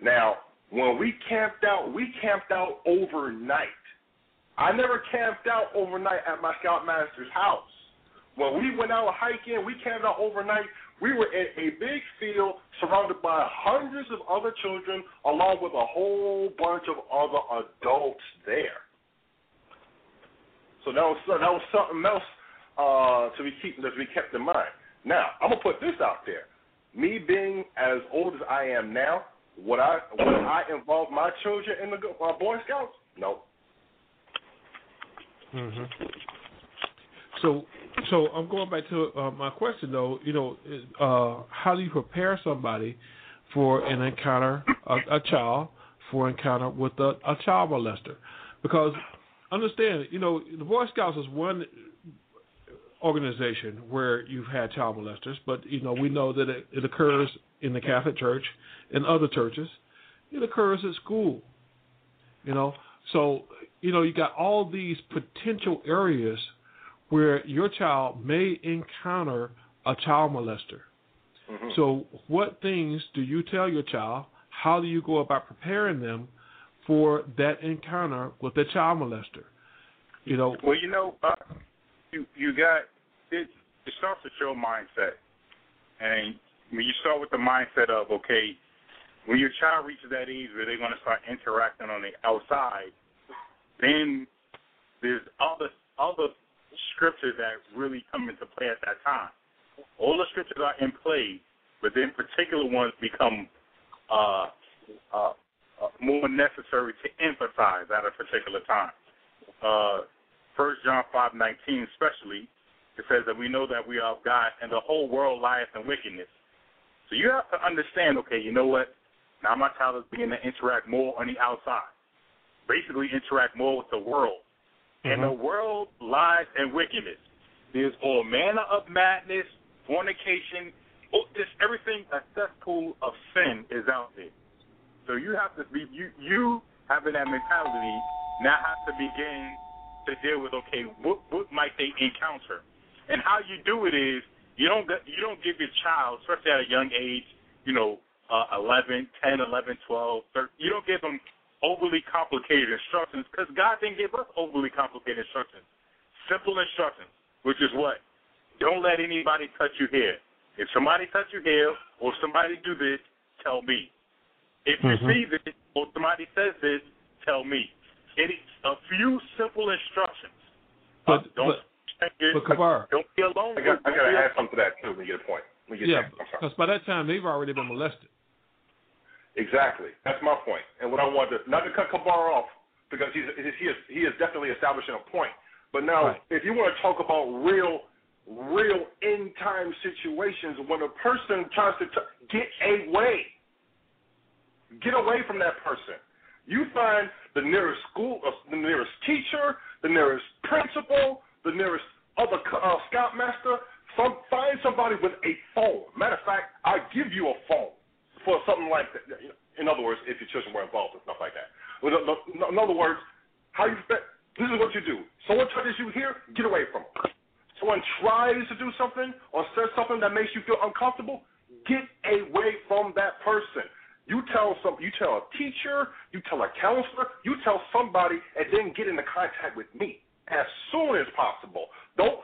Speaker 3: Now, when we camped out, we camped out overnight. I never camped out overnight at my scoutmaster's house. When we went out hiking, we camped out overnight. We were in a big field surrounded by hundreds of other children, along with a whole bunch of other adults there. So that was that was something else uh, to be keep that we kept in mind. Now I'm gonna put this out there. Me being as old as I am now, would I would I involve my children in the uh, Boy Scouts? No.
Speaker 1: hmm So, so I'm going back to uh, my question though. You know, uh, how do you prepare somebody for an encounter, a, a child, for encounter with a, a child molester? Because understand, you know, the Boy Scouts is one organization where you've had child molesters, but you know, we know that it, it occurs in the Catholic Church and other churches. It occurs at school. You know, so you know, you got all these potential areas where your child may encounter a child molester.
Speaker 3: Mm-hmm.
Speaker 1: So, what things do you tell your child? How do you go about preparing them for that encounter with a child molester? You know,
Speaker 2: Well, you know, uh, you you got it. It starts with your mindset, and when you start with the mindset of okay, when your child reaches that age where they're going to start interacting on the outside, then there's other other scriptures that really come into play at that time. All the scriptures are in play, but then particular ones become uh, uh, uh, more necessary to emphasize at a particular time. Uh, John five nineteen, especially, it says that we know that we are of God, and the whole world lieth in wickedness. So you have to understand, okay, you know what? Now my child is beginning to interact more on the outside, basically interact more with the world, and the world lies in wickedness. There's all manner of madness, fornication, oh, just everything a cesspool of sin is out there. So you have to be you you having that mentality now have to begin to deal with okay, what what might they encounter? And how you do it is you don't you don't give your child, especially at a young age, you know, uh, 11, 10, 11, 12, 13, you don't give them overly complicated instructions because God didn't give us overly complicated instructions. simple instructions, which is what? Don't let anybody touch you here. If somebody touch you here or somebody do this, tell me. If you
Speaker 1: Mhm.
Speaker 2: see this or somebody says this, tell me. It is a few simple instructions.
Speaker 1: But,
Speaker 2: Don't
Speaker 1: but,
Speaker 2: check it.
Speaker 1: but Kabar,
Speaker 2: Don't be alone.
Speaker 3: I got, I got to
Speaker 2: be
Speaker 3: add something to that too. Let me get a point. Let me get
Speaker 1: yeah,
Speaker 3: that. I'm sorry.
Speaker 1: because by that time they've already been molested.
Speaker 3: Exactly. That's my point. And what I wanted to, not to cut Kabar off because he's, he is he is definitely establishing a point. But now,
Speaker 1: Right.
Speaker 3: if you want to talk about real, real end time situations, when a person tries to t- get away, get away from that person. You find the nearest school, uh, the nearest teacher, the nearest principal, the nearest other uh, scoutmaster. Some, find somebody with a phone. Matter of fact, I give you a phone for something like that. In other words, if your children were involved and stuff like that. Uh, no- In other words, how you this is what you do. Someone touches you here, get away from them. Someone tries to do something or says something that makes you feel uncomfortable, get away from that person. You tell some, you tell a teacher, you tell a counselor, you tell somebody, and then get into contact with me as soon as possible. Don't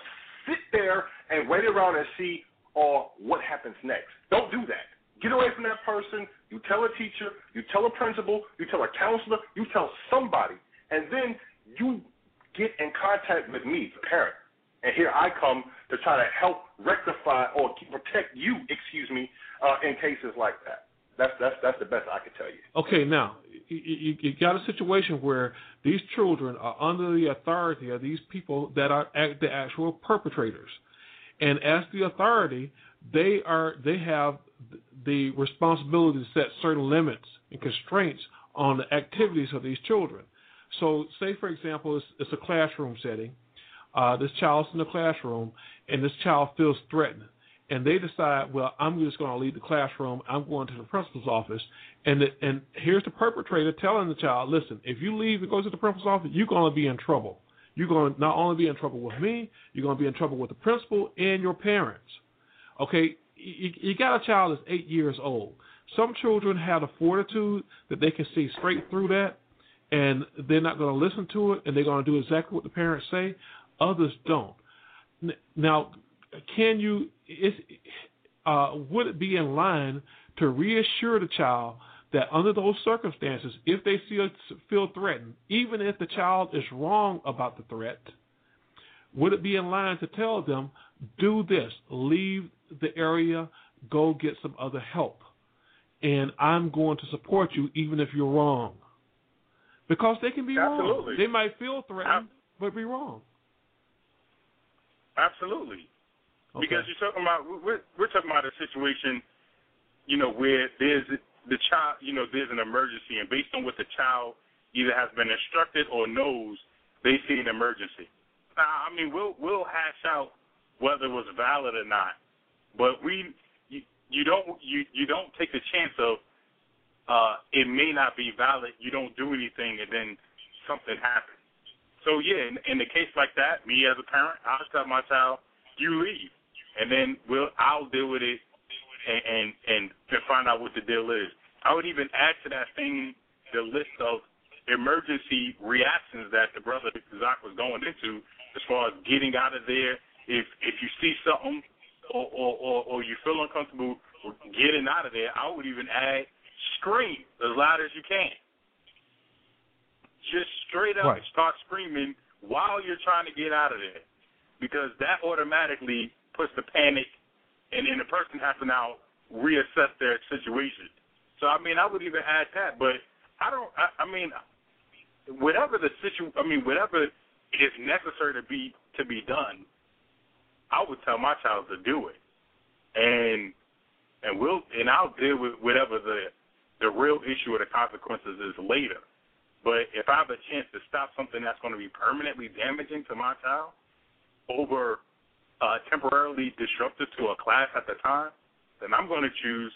Speaker 3: sit there and wait around and see or what happens next. Don't do that. Get away from that person. You tell a teacher, you tell a principal, you tell a counselor, you tell somebody, and then you get in contact with me, the parent. And here I come to try to help rectify or protect you, excuse me, uh, in cases like that. That's that's that's the best I can tell you.
Speaker 1: Okay, now you, you, you got a situation where these children are under the authority of these people that are the actual perpetrators, and as the authority, they are they have the responsibility to set certain limits and constraints on the activities of these children. So, say for example, it's, it's a classroom setting. Uh, this child's in the classroom, and this child feels threatened and they decide, well, I'm just going to leave the classroom. I'm going to the principal's office, and the, and here's the perpetrator telling the child, listen, if you leave and go to the principal's office, you're going to be in trouble. You're going to not only be in trouble with me, you're going to be in trouble with the principal and your parents. Okay, you, you got a child that's eight years old. Some children have the fortitude that they can see straight through that, and they're not going to listen to it, and they're going to do exactly what the parents say. Others don't. Now, can you is uh, would it be in line to reassure the child that under those circumstances, if they feel feel threatened, even if the child is wrong about the threat, would it be in line to tell them, do this, leave the area, go get some other help, and I'm going to support you even if you're wrong, because they can be wrong.
Speaker 2: Absolutely.
Speaker 1: They might feel threatened, but be wrong.
Speaker 2: Absolutely.
Speaker 1: Okay.
Speaker 2: Because you're talking about we're we're talking about a situation, you know, where there's the child, you know, there's an emergency, and based on what the child either has been instructed or knows, they see an emergency. Now, I mean, we'll we'll hash out whether it was valid or not, but we you, you don't you you don't take the chance of uh it may not be valid. You don't do anything, and then something happens. So yeah, in, in a case like that, me as a parent, I'll tell my child, you leave, and then we'll I'll deal with it and and and to find out what the deal is. I would even add to that thing the list of emergency reactions that the brother Zach was going into, as far as getting out of there. If if you see something or or or, or you feel uncomfortable getting out of there, I would even add scream as loud as you can. Just straight up
Speaker 1: Right.
Speaker 2: start screaming while you're trying to get out of there, because that automatically puts the panic, and then the person has to now reassess their situation. So I mean, I would even add that, but I don't. I, I mean, whatever the situ, I mean, whatever is necessary to be to be done, I would tell my child to do it, and and we'll and I'll deal with whatever the the real issue or the consequences is later. But if I have a chance to stop something that's going to be permanently damaging to my child over uh, temporarily disruptive to a class at the time, then I'm going to choose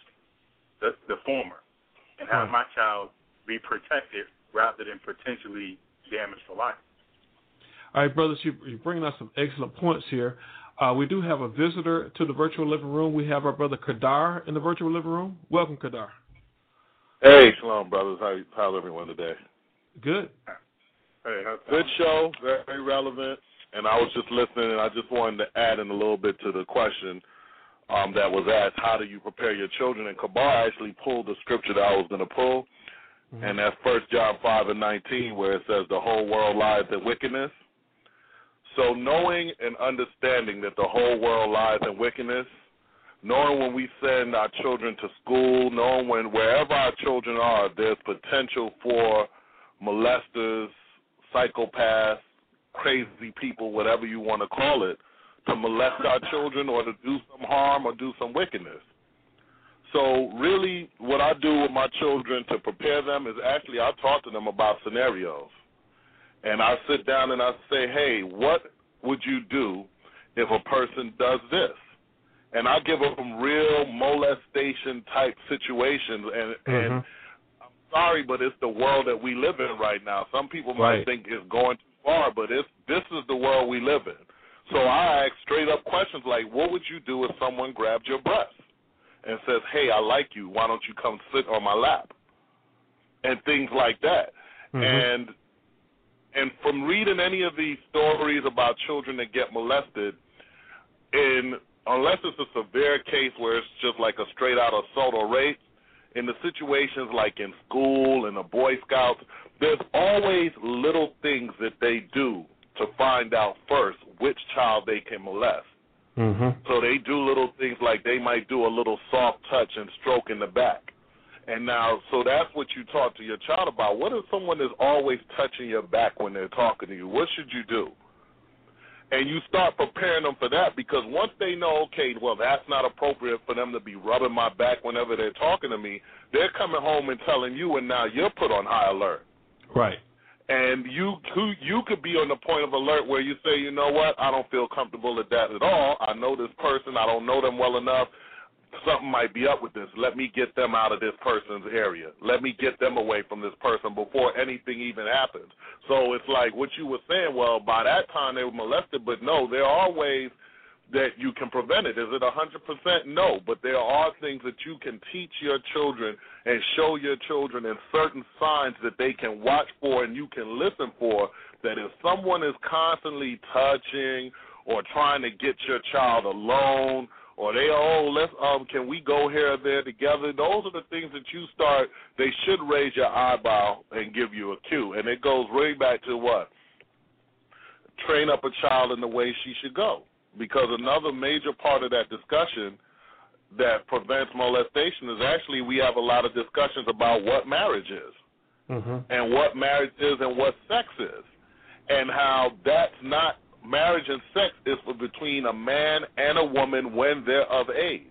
Speaker 2: the, the former and have my child be protected rather than potentially damaged for life.
Speaker 1: All right, brothers, you, you're bringing up some excellent points here. Uh, we do have a visitor to the virtual living room. We have our brother Kadar in the virtual living room. Welcome, Kadar.
Speaker 15: Hey, shalom, brothers. How how's everyone today?
Speaker 1: Good.
Speaker 2: Hey, how's
Speaker 15: Good show, very relevant. and I was just listening, and I just wanted to add in a little bit to the question um, that was asked: How do you prepare your children? And Kabar actually pulled the scripture that I was going to pull, mm-hmm. and that's First John five and nineteen, where it says, "The whole world lies in wickedness." So knowing and understanding that the whole world lies in wickedness, knowing when we send our children to school, knowing when wherever our children are, there's potential for molesters, psychopaths, crazy people, whatever you want to call it, to molest our children or to do some harm or do some wickedness. So really what I do with my children to prepare them is actually I talk to them about scenarios. And I sit down and I say, "Hey, what would you do if a person does this?" And I give them real molestation type situations and mm-hmm. and I'm sorry, but it's the world that we live in right now. Some people might
Speaker 1: right.
Speaker 15: think it's going too far, but it's this is the world we live in. So I ask straight up questions like, "What would you do if someone grabbed your breast and says, "Hey, I like you. Why don't you come sit on my lap?" and things like that.
Speaker 1: Mm-hmm.
Speaker 15: And and from reading any of these stories about children that get molested, in unless it's a severe case where it's just like a straight out assault or rape, in the situations like in school and the Boy Scouts, there's always little things that they do to find out first which child they can molest.
Speaker 1: Mm-hmm.
Speaker 15: So they do little things like they might do a little soft touch and stroke in the back. And now, so that's what you talk to your child about. What if someone is always touching your back when they're talking to you? What should you do? and you start preparing them for that because once they know, okay, well, that's not appropriate for them to be rubbing my back whenever they're talking to me, they're coming home and telling you, and now you're put on high alert.
Speaker 1: Right.
Speaker 15: And you you could be on the point of alert where you say, you know what, I don't feel comfortable at that at all. I know this person, I don't know them well enough something might be up with this. Let me get them out of this person's area. Let me get them away from this person before anything even happens. So it's like what you were saying, well, by that time they were molested, but no, there are ways that you can prevent it. Is it 100%? No, but there are things that you can teach your children and show your children and certain signs that they can watch for and you can listen for that if someone is constantly touching or trying to get your child alone or they oh let's um can we go here or there together? Those are the things that you start they should raise your eyebrow and give you a cue. And it goes right back to what? Train up a child in the way she should go. Because another major part of that discussion that prevents molestation is actually we have a lot of discussions about what marriage is.
Speaker 1: Mm-hmm.
Speaker 15: and what marriage is and what sex is. And how that's not marriage and sex is for between a man and a woman when they're of age.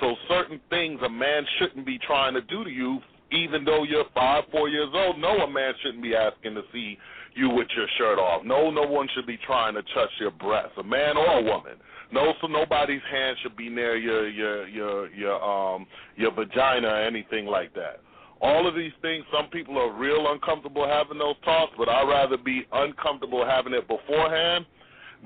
Speaker 15: So certain things a man shouldn't be trying to do to you, even though you're five, four years old. No, a man shouldn't be asking to see you with your shirt off. No, no one should be trying to touch your breasts, a man or a woman. No, so nobody's hand should be near your your your your um your vagina or anything like that. All of these things, some people are real uncomfortable having those talks, but I'd rather be uncomfortable having it beforehand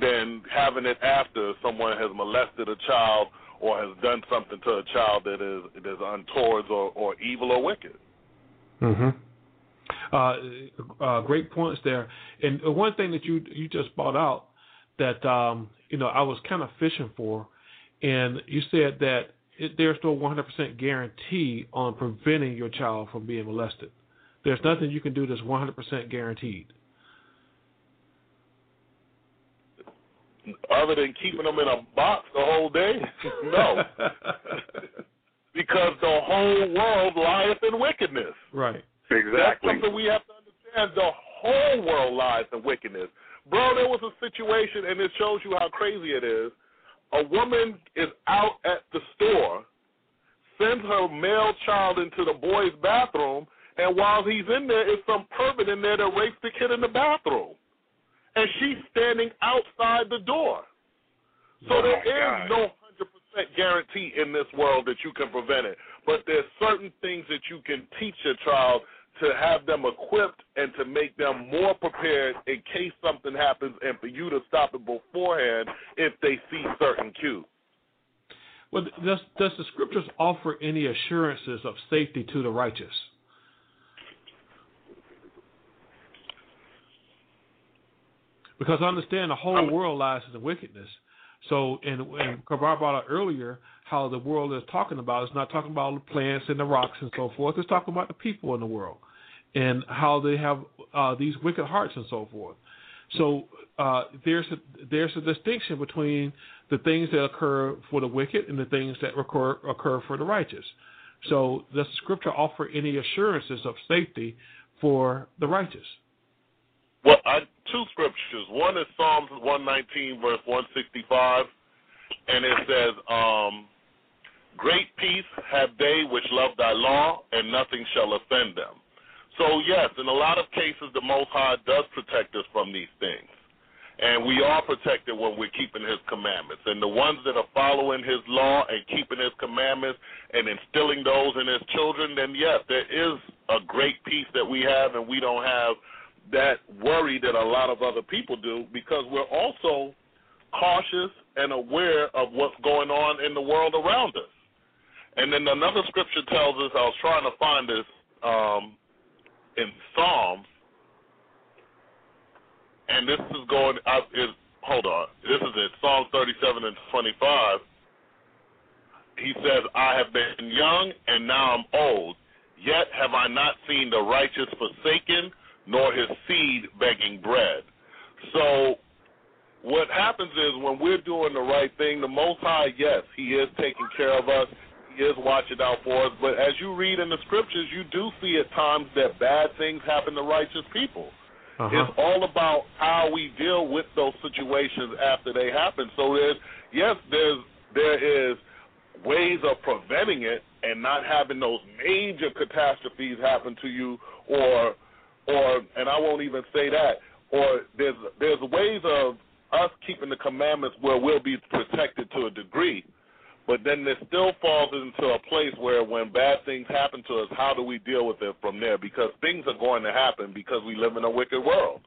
Speaker 15: than having it after someone has molested a child or has done something to a child that is that is untoward or, or evil or wicked.
Speaker 1: Mm-hmm. Uh, uh, great points there. And one thing that you you just brought out that um, you know I was kind of fishing for, and you said that it, there's no 100% guarantee on preventing your child from being molested. There's nothing you can do that's 100% guaranteed.
Speaker 15: Other than keeping them in a box the whole day? no. because the whole world lieth in wickedness.
Speaker 1: Right.
Speaker 15: Exactly. That's something we have to understand. The whole world lies in wickedness. Bro, there was a situation, and it shows you how crazy it is. A woman is out at the store, sends her male child into the boy's bathroom, and while he's in there, is some pervert in there that rapes the kid in the bathroom and she's standing outside the door. So
Speaker 2: oh
Speaker 15: there is
Speaker 2: God.
Speaker 15: no 100% guarantee in this world that you can prevent it. But there's certain things that you can teach your child to have them equipped and to make them more prepared in case something happens and for you to stop it beforehand if they see certain cues.
Speaker 1: Well, does, does the scriptures offer any assurances of safety to the righteous? Because I understand the whole world lies in wickedness. So, and, and Kabar brought out earlier how the world is talking about. It's not talking about the plants and the rocks and so forth. It's talking about the people in the world and how they have uh, these wicked hearts and so forth. So uh, there's a, there's a distinction between the things that occur for the wicked and the things that occur occur for the righteous. So does the scripture offer any assurances of safety for the righteous?
Speaker 15: Well, I, two scriptures. One is Psalms 119, verse 165, and it says, um, Great peace have they which love thy law, and nothing shall offend them. So, yes, in a lot of cases, the Most High does protect us from these things. And we are protected when we're keeping His commandments. And the ones that are following His law and keeping His commandments and instilling those in His children, then yes, there is a great peace that we have, and we don't have that worry that a lot of other people do because we're also cautious and aware of what's going on in the world around us. And then another scripture tells us, I was trying to find this um, in Psalms, and this is going, I, is, hold on, this is in Psalm 37 and 25. He says, I have been young and now I'm old, yet have I not seen the righteous forsaken, nor his seed begging bread. So what happens is when we're doing the right thing, the Most High, yes, He is taking care of us. He is watching out for us. But as you read in the scriptures, you do see at times that bad things happen to righteous people.
Speaker 1: Uh-huh.
Speaker 15: It's all about how we deal with those situations after they happen. So there's yes, there's there is ways of preventing it and not having those major catastrophes happen to you or or and I won't even say that, or there's there's ways of us keeping the commandments where we'll be protected to a degree. But then it still falls into a place where when bad things happen to us, how do we deal with it from there? Because things are going to happen because we live in a wicked world.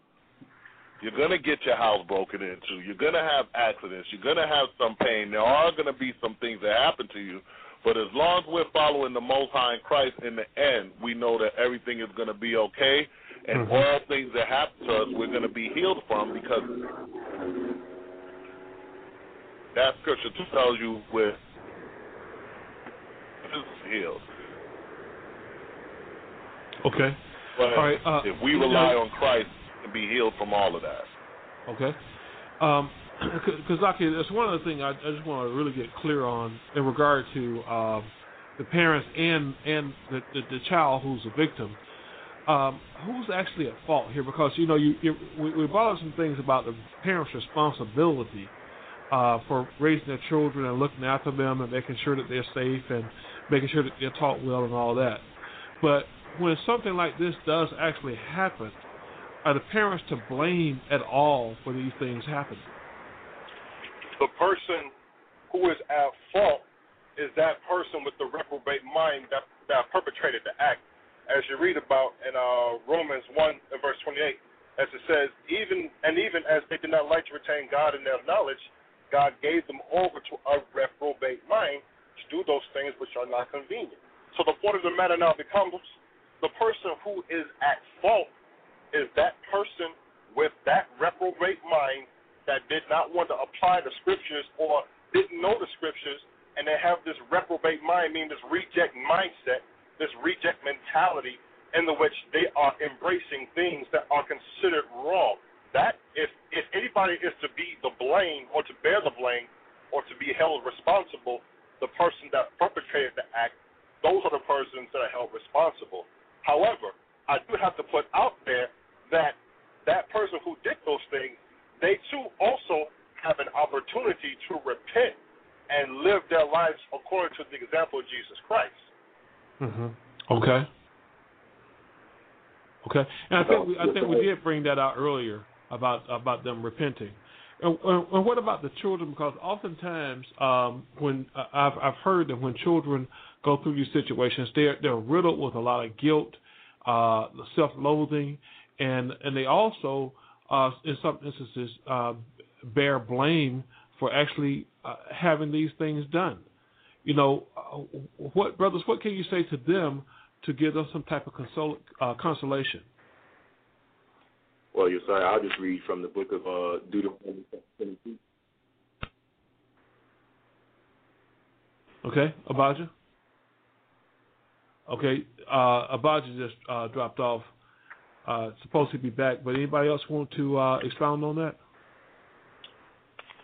Speaker 15: You're going to get your house broken into. You're going to have accidents. You're going to have some pain. There are going to be some things that happen to you. But as long as we're following the Most High in Christ, in the end, we know that everything is going to be okay. And
Speaker 1: Mm-hmm.
Speaker 15: all things that happen to us, we're going to be healed from because that scripture just tells you with healed.
Speaker 1: Okay.
Speaker 15: But
Speaker 1: All right. Uh,
Speaker 15: if we rely on Christ, can be healed from all of that.
Speaker 1: Okay. Um, because Zaki, that's one of the things I, I just want to really get clear on in regard to um, the parents and and the, the the child who's a victim. Um, who's actually at fault here? Because you know, you, we, we brought up some things about the parents' responsibility uh, for raising their children and looking after them and making sure that they're safe and making sure that they're taught well and all that. But when something like this does actually happen, are the parents to blame at all for these things happening?
Speaker 3: The person who is at fault is that person with the reprobate mind that, that perpetrated the act. As you read about in uh, Romans 1 and verse 28, as it says, even and even as they did not like to retain God in their knowledge, God gave them over to a reprobate mind to do those things which are not convenient. So the point of the matter now becomes the person who is at fault is that person with that reprobate mind that did not want to apply the scriptures or didn't know the scriptures, and they have this reprobate mind, meaning this reject mindset, this reject mentality, in the which they are embracing things that are considered wrong. That if if anybody is to be the blame or to bear the blame or to be held responsible, the person that perpetrated the act, those are the persons that are held responsible. However, I do have to put out there that that person who did those things, they too also have an opportunity to repent and live their lives according to the example of Jesus Christ.
Speaker 1: Mm-hmm. Okay. Okay, and I think we, I think we did bring that out earlier about about them repenting. And, and what about the children? Because oftentimes, um, when uh, I've I've heard that when children go through these situations, they're they're riddled with a lot of guilt, uh, self-loathing, and and they also, uh, in some instances, uh, bear blame for actually uh, having these things done. You know, uh, what brothers? What can you say to them to give them some type of consol- uh, consolation?
Speaker 4: Well, you're sorry. I'll just read from the book of uh, Deuteronomy 22.
Speaker 1: Okay, Abijah. Okay, uh, Abijah just uh, dropped off. Uh, supposed to be back, but anybody else want to uh, expound on that?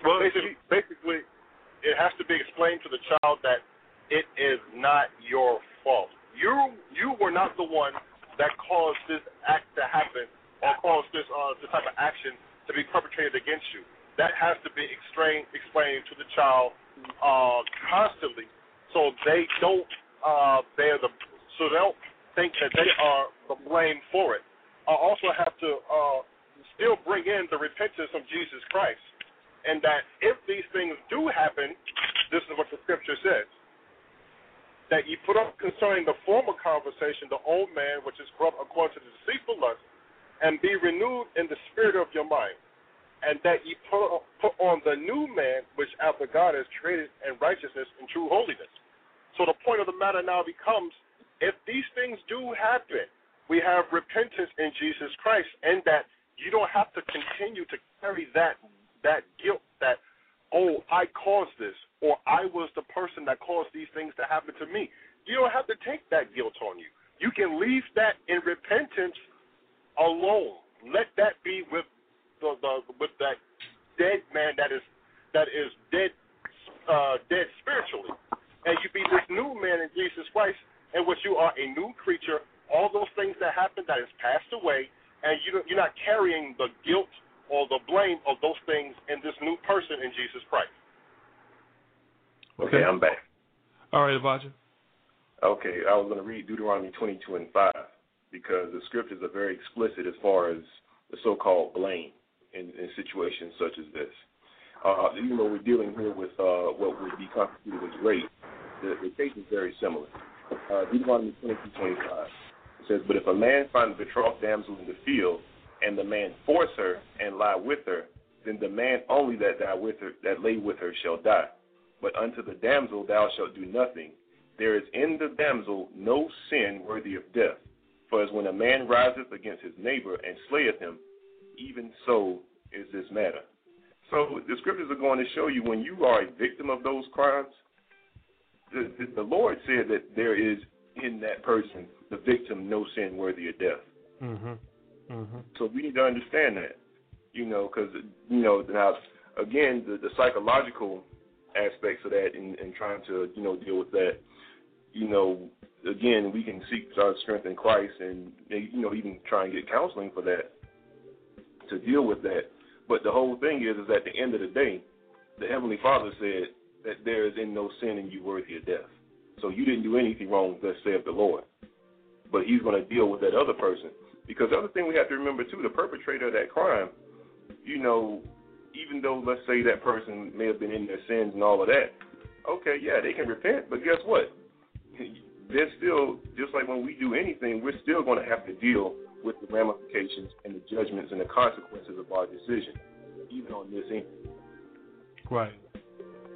Speaker 3: Well, basically, basically, it has to be explained to the child that it is not your fault. You you were not the one that caused this act to happen or caused this uh, this type of action to be perpetrated against you. That has to be explained explained to the child uh, constantly, so they don't uh, bear the so they don't think that they are the blame for it. I also have to uh, still bring in the repentance of Jesus Christ, and that if these things do happen, this is what the scripture says. That ye put up concerning the former conversation, the old man which is corrupt according to the deceitful lust, and be renewed in the spirit of your mind, and that ye put, put on the new man which after God has created in righteousness and true holiness. So the point of the matter now becomes if these things do happen, we have repentance in Jesus Christ, and that you don't have to continue to carry that that guilt that oh I caused this or I was the person that caused these things to happen to me. You don't have to take that guilt on you. You can leave that in repentance alone. Let that be with the, the with that dead man that is that is dead uh, dead spiritually, and you be this new man in Jesus Christ, in which you are a new creature all those things that happened that has passed away, and you, you're not carrying the guilt or the blame of those things in this new person in Jesus Christ.
Speaker 4: Okay, I'm back.
Speaker 1: All right, Abijah.
Speaker 4: Okay, I was going to read Deuteronomy 22 and 5 because the scriptures are very explicit as far as the so-called blame in, in situations such as this. Uh, even though we're dealing here with uh, what would be constituted as rape, the, the case is very similar. Uh, Deuteronomy 22, 25. It says, But if a man find a betrothed damsel in the field, and the man force her and lie with her, then the man only that die with her that lay with her shall die. But unto the damsel thou shalt do nothing. There is in the damsel no sin worthy of death. For as when a man riseth against his neighbor and slayeth him, even so is this matter. So the scriptures are going to show you when you are a victim of those crimes, the, the, the Lord said that there is in that person, the victim, no sin worthy of death.
Speaker 1: Mm-hmm. Mm-hmm.
Speaker 4: So we need to understand that, you know, because you know now again the, the psychological aspects of that and, and trying to you know deal with that, you know, again we can seek our strength in Christ and you know even try and get counseling for that to deal with that. But the whole thing is, is at the end of the day, the Heavenly Father said that there is in no sin in you worthy of death. So you didn't do anything wrong, thus saith the Lord. But he's going to deal with that other person. Because the other thing we have to remember, too, the perpetrator of that crime, you know, even though, let's say, that person may have been in their sins and all of that, okay, yeah, they can repent, but guess what? They're still, just like when we do anything, we're still going to have to deal with the ramifications and the judgments and the consequences of our decision, even on this end.
Speaker 1: Right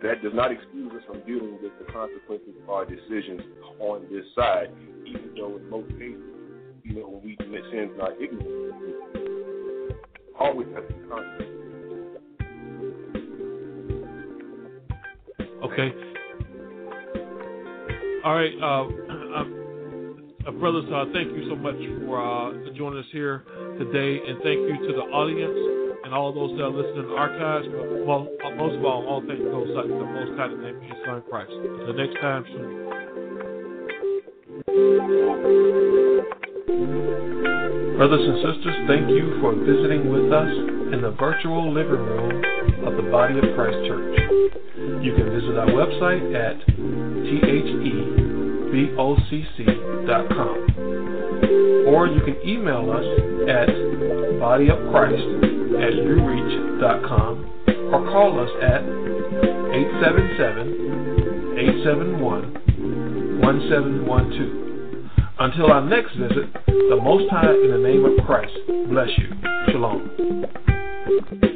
Speaker 4: that does not excuse us from dealing with the consequences of our decisions on this side, even though in most cases, you know, when we commit sins not ignorant, always have to be.
Speaker 1: Okay. All right, uh, uh, brothers, uh, thank you so much for uh, joining us here today, and thank you to the audience and all those that are listening to the archives. But well, most of all, all things go to the Most High, the name of Jesus Son Christ. Until next time, soon. Brothers and sisters, thank you for visiting with us in the virtual living room of the Body of Christ Church. You can visit our website at thebocc.com. Or you can email us at bodyofchrist at or call us at 877-871-1712. Until our next visit, the Most High in the name of Christ bless you. Shalom.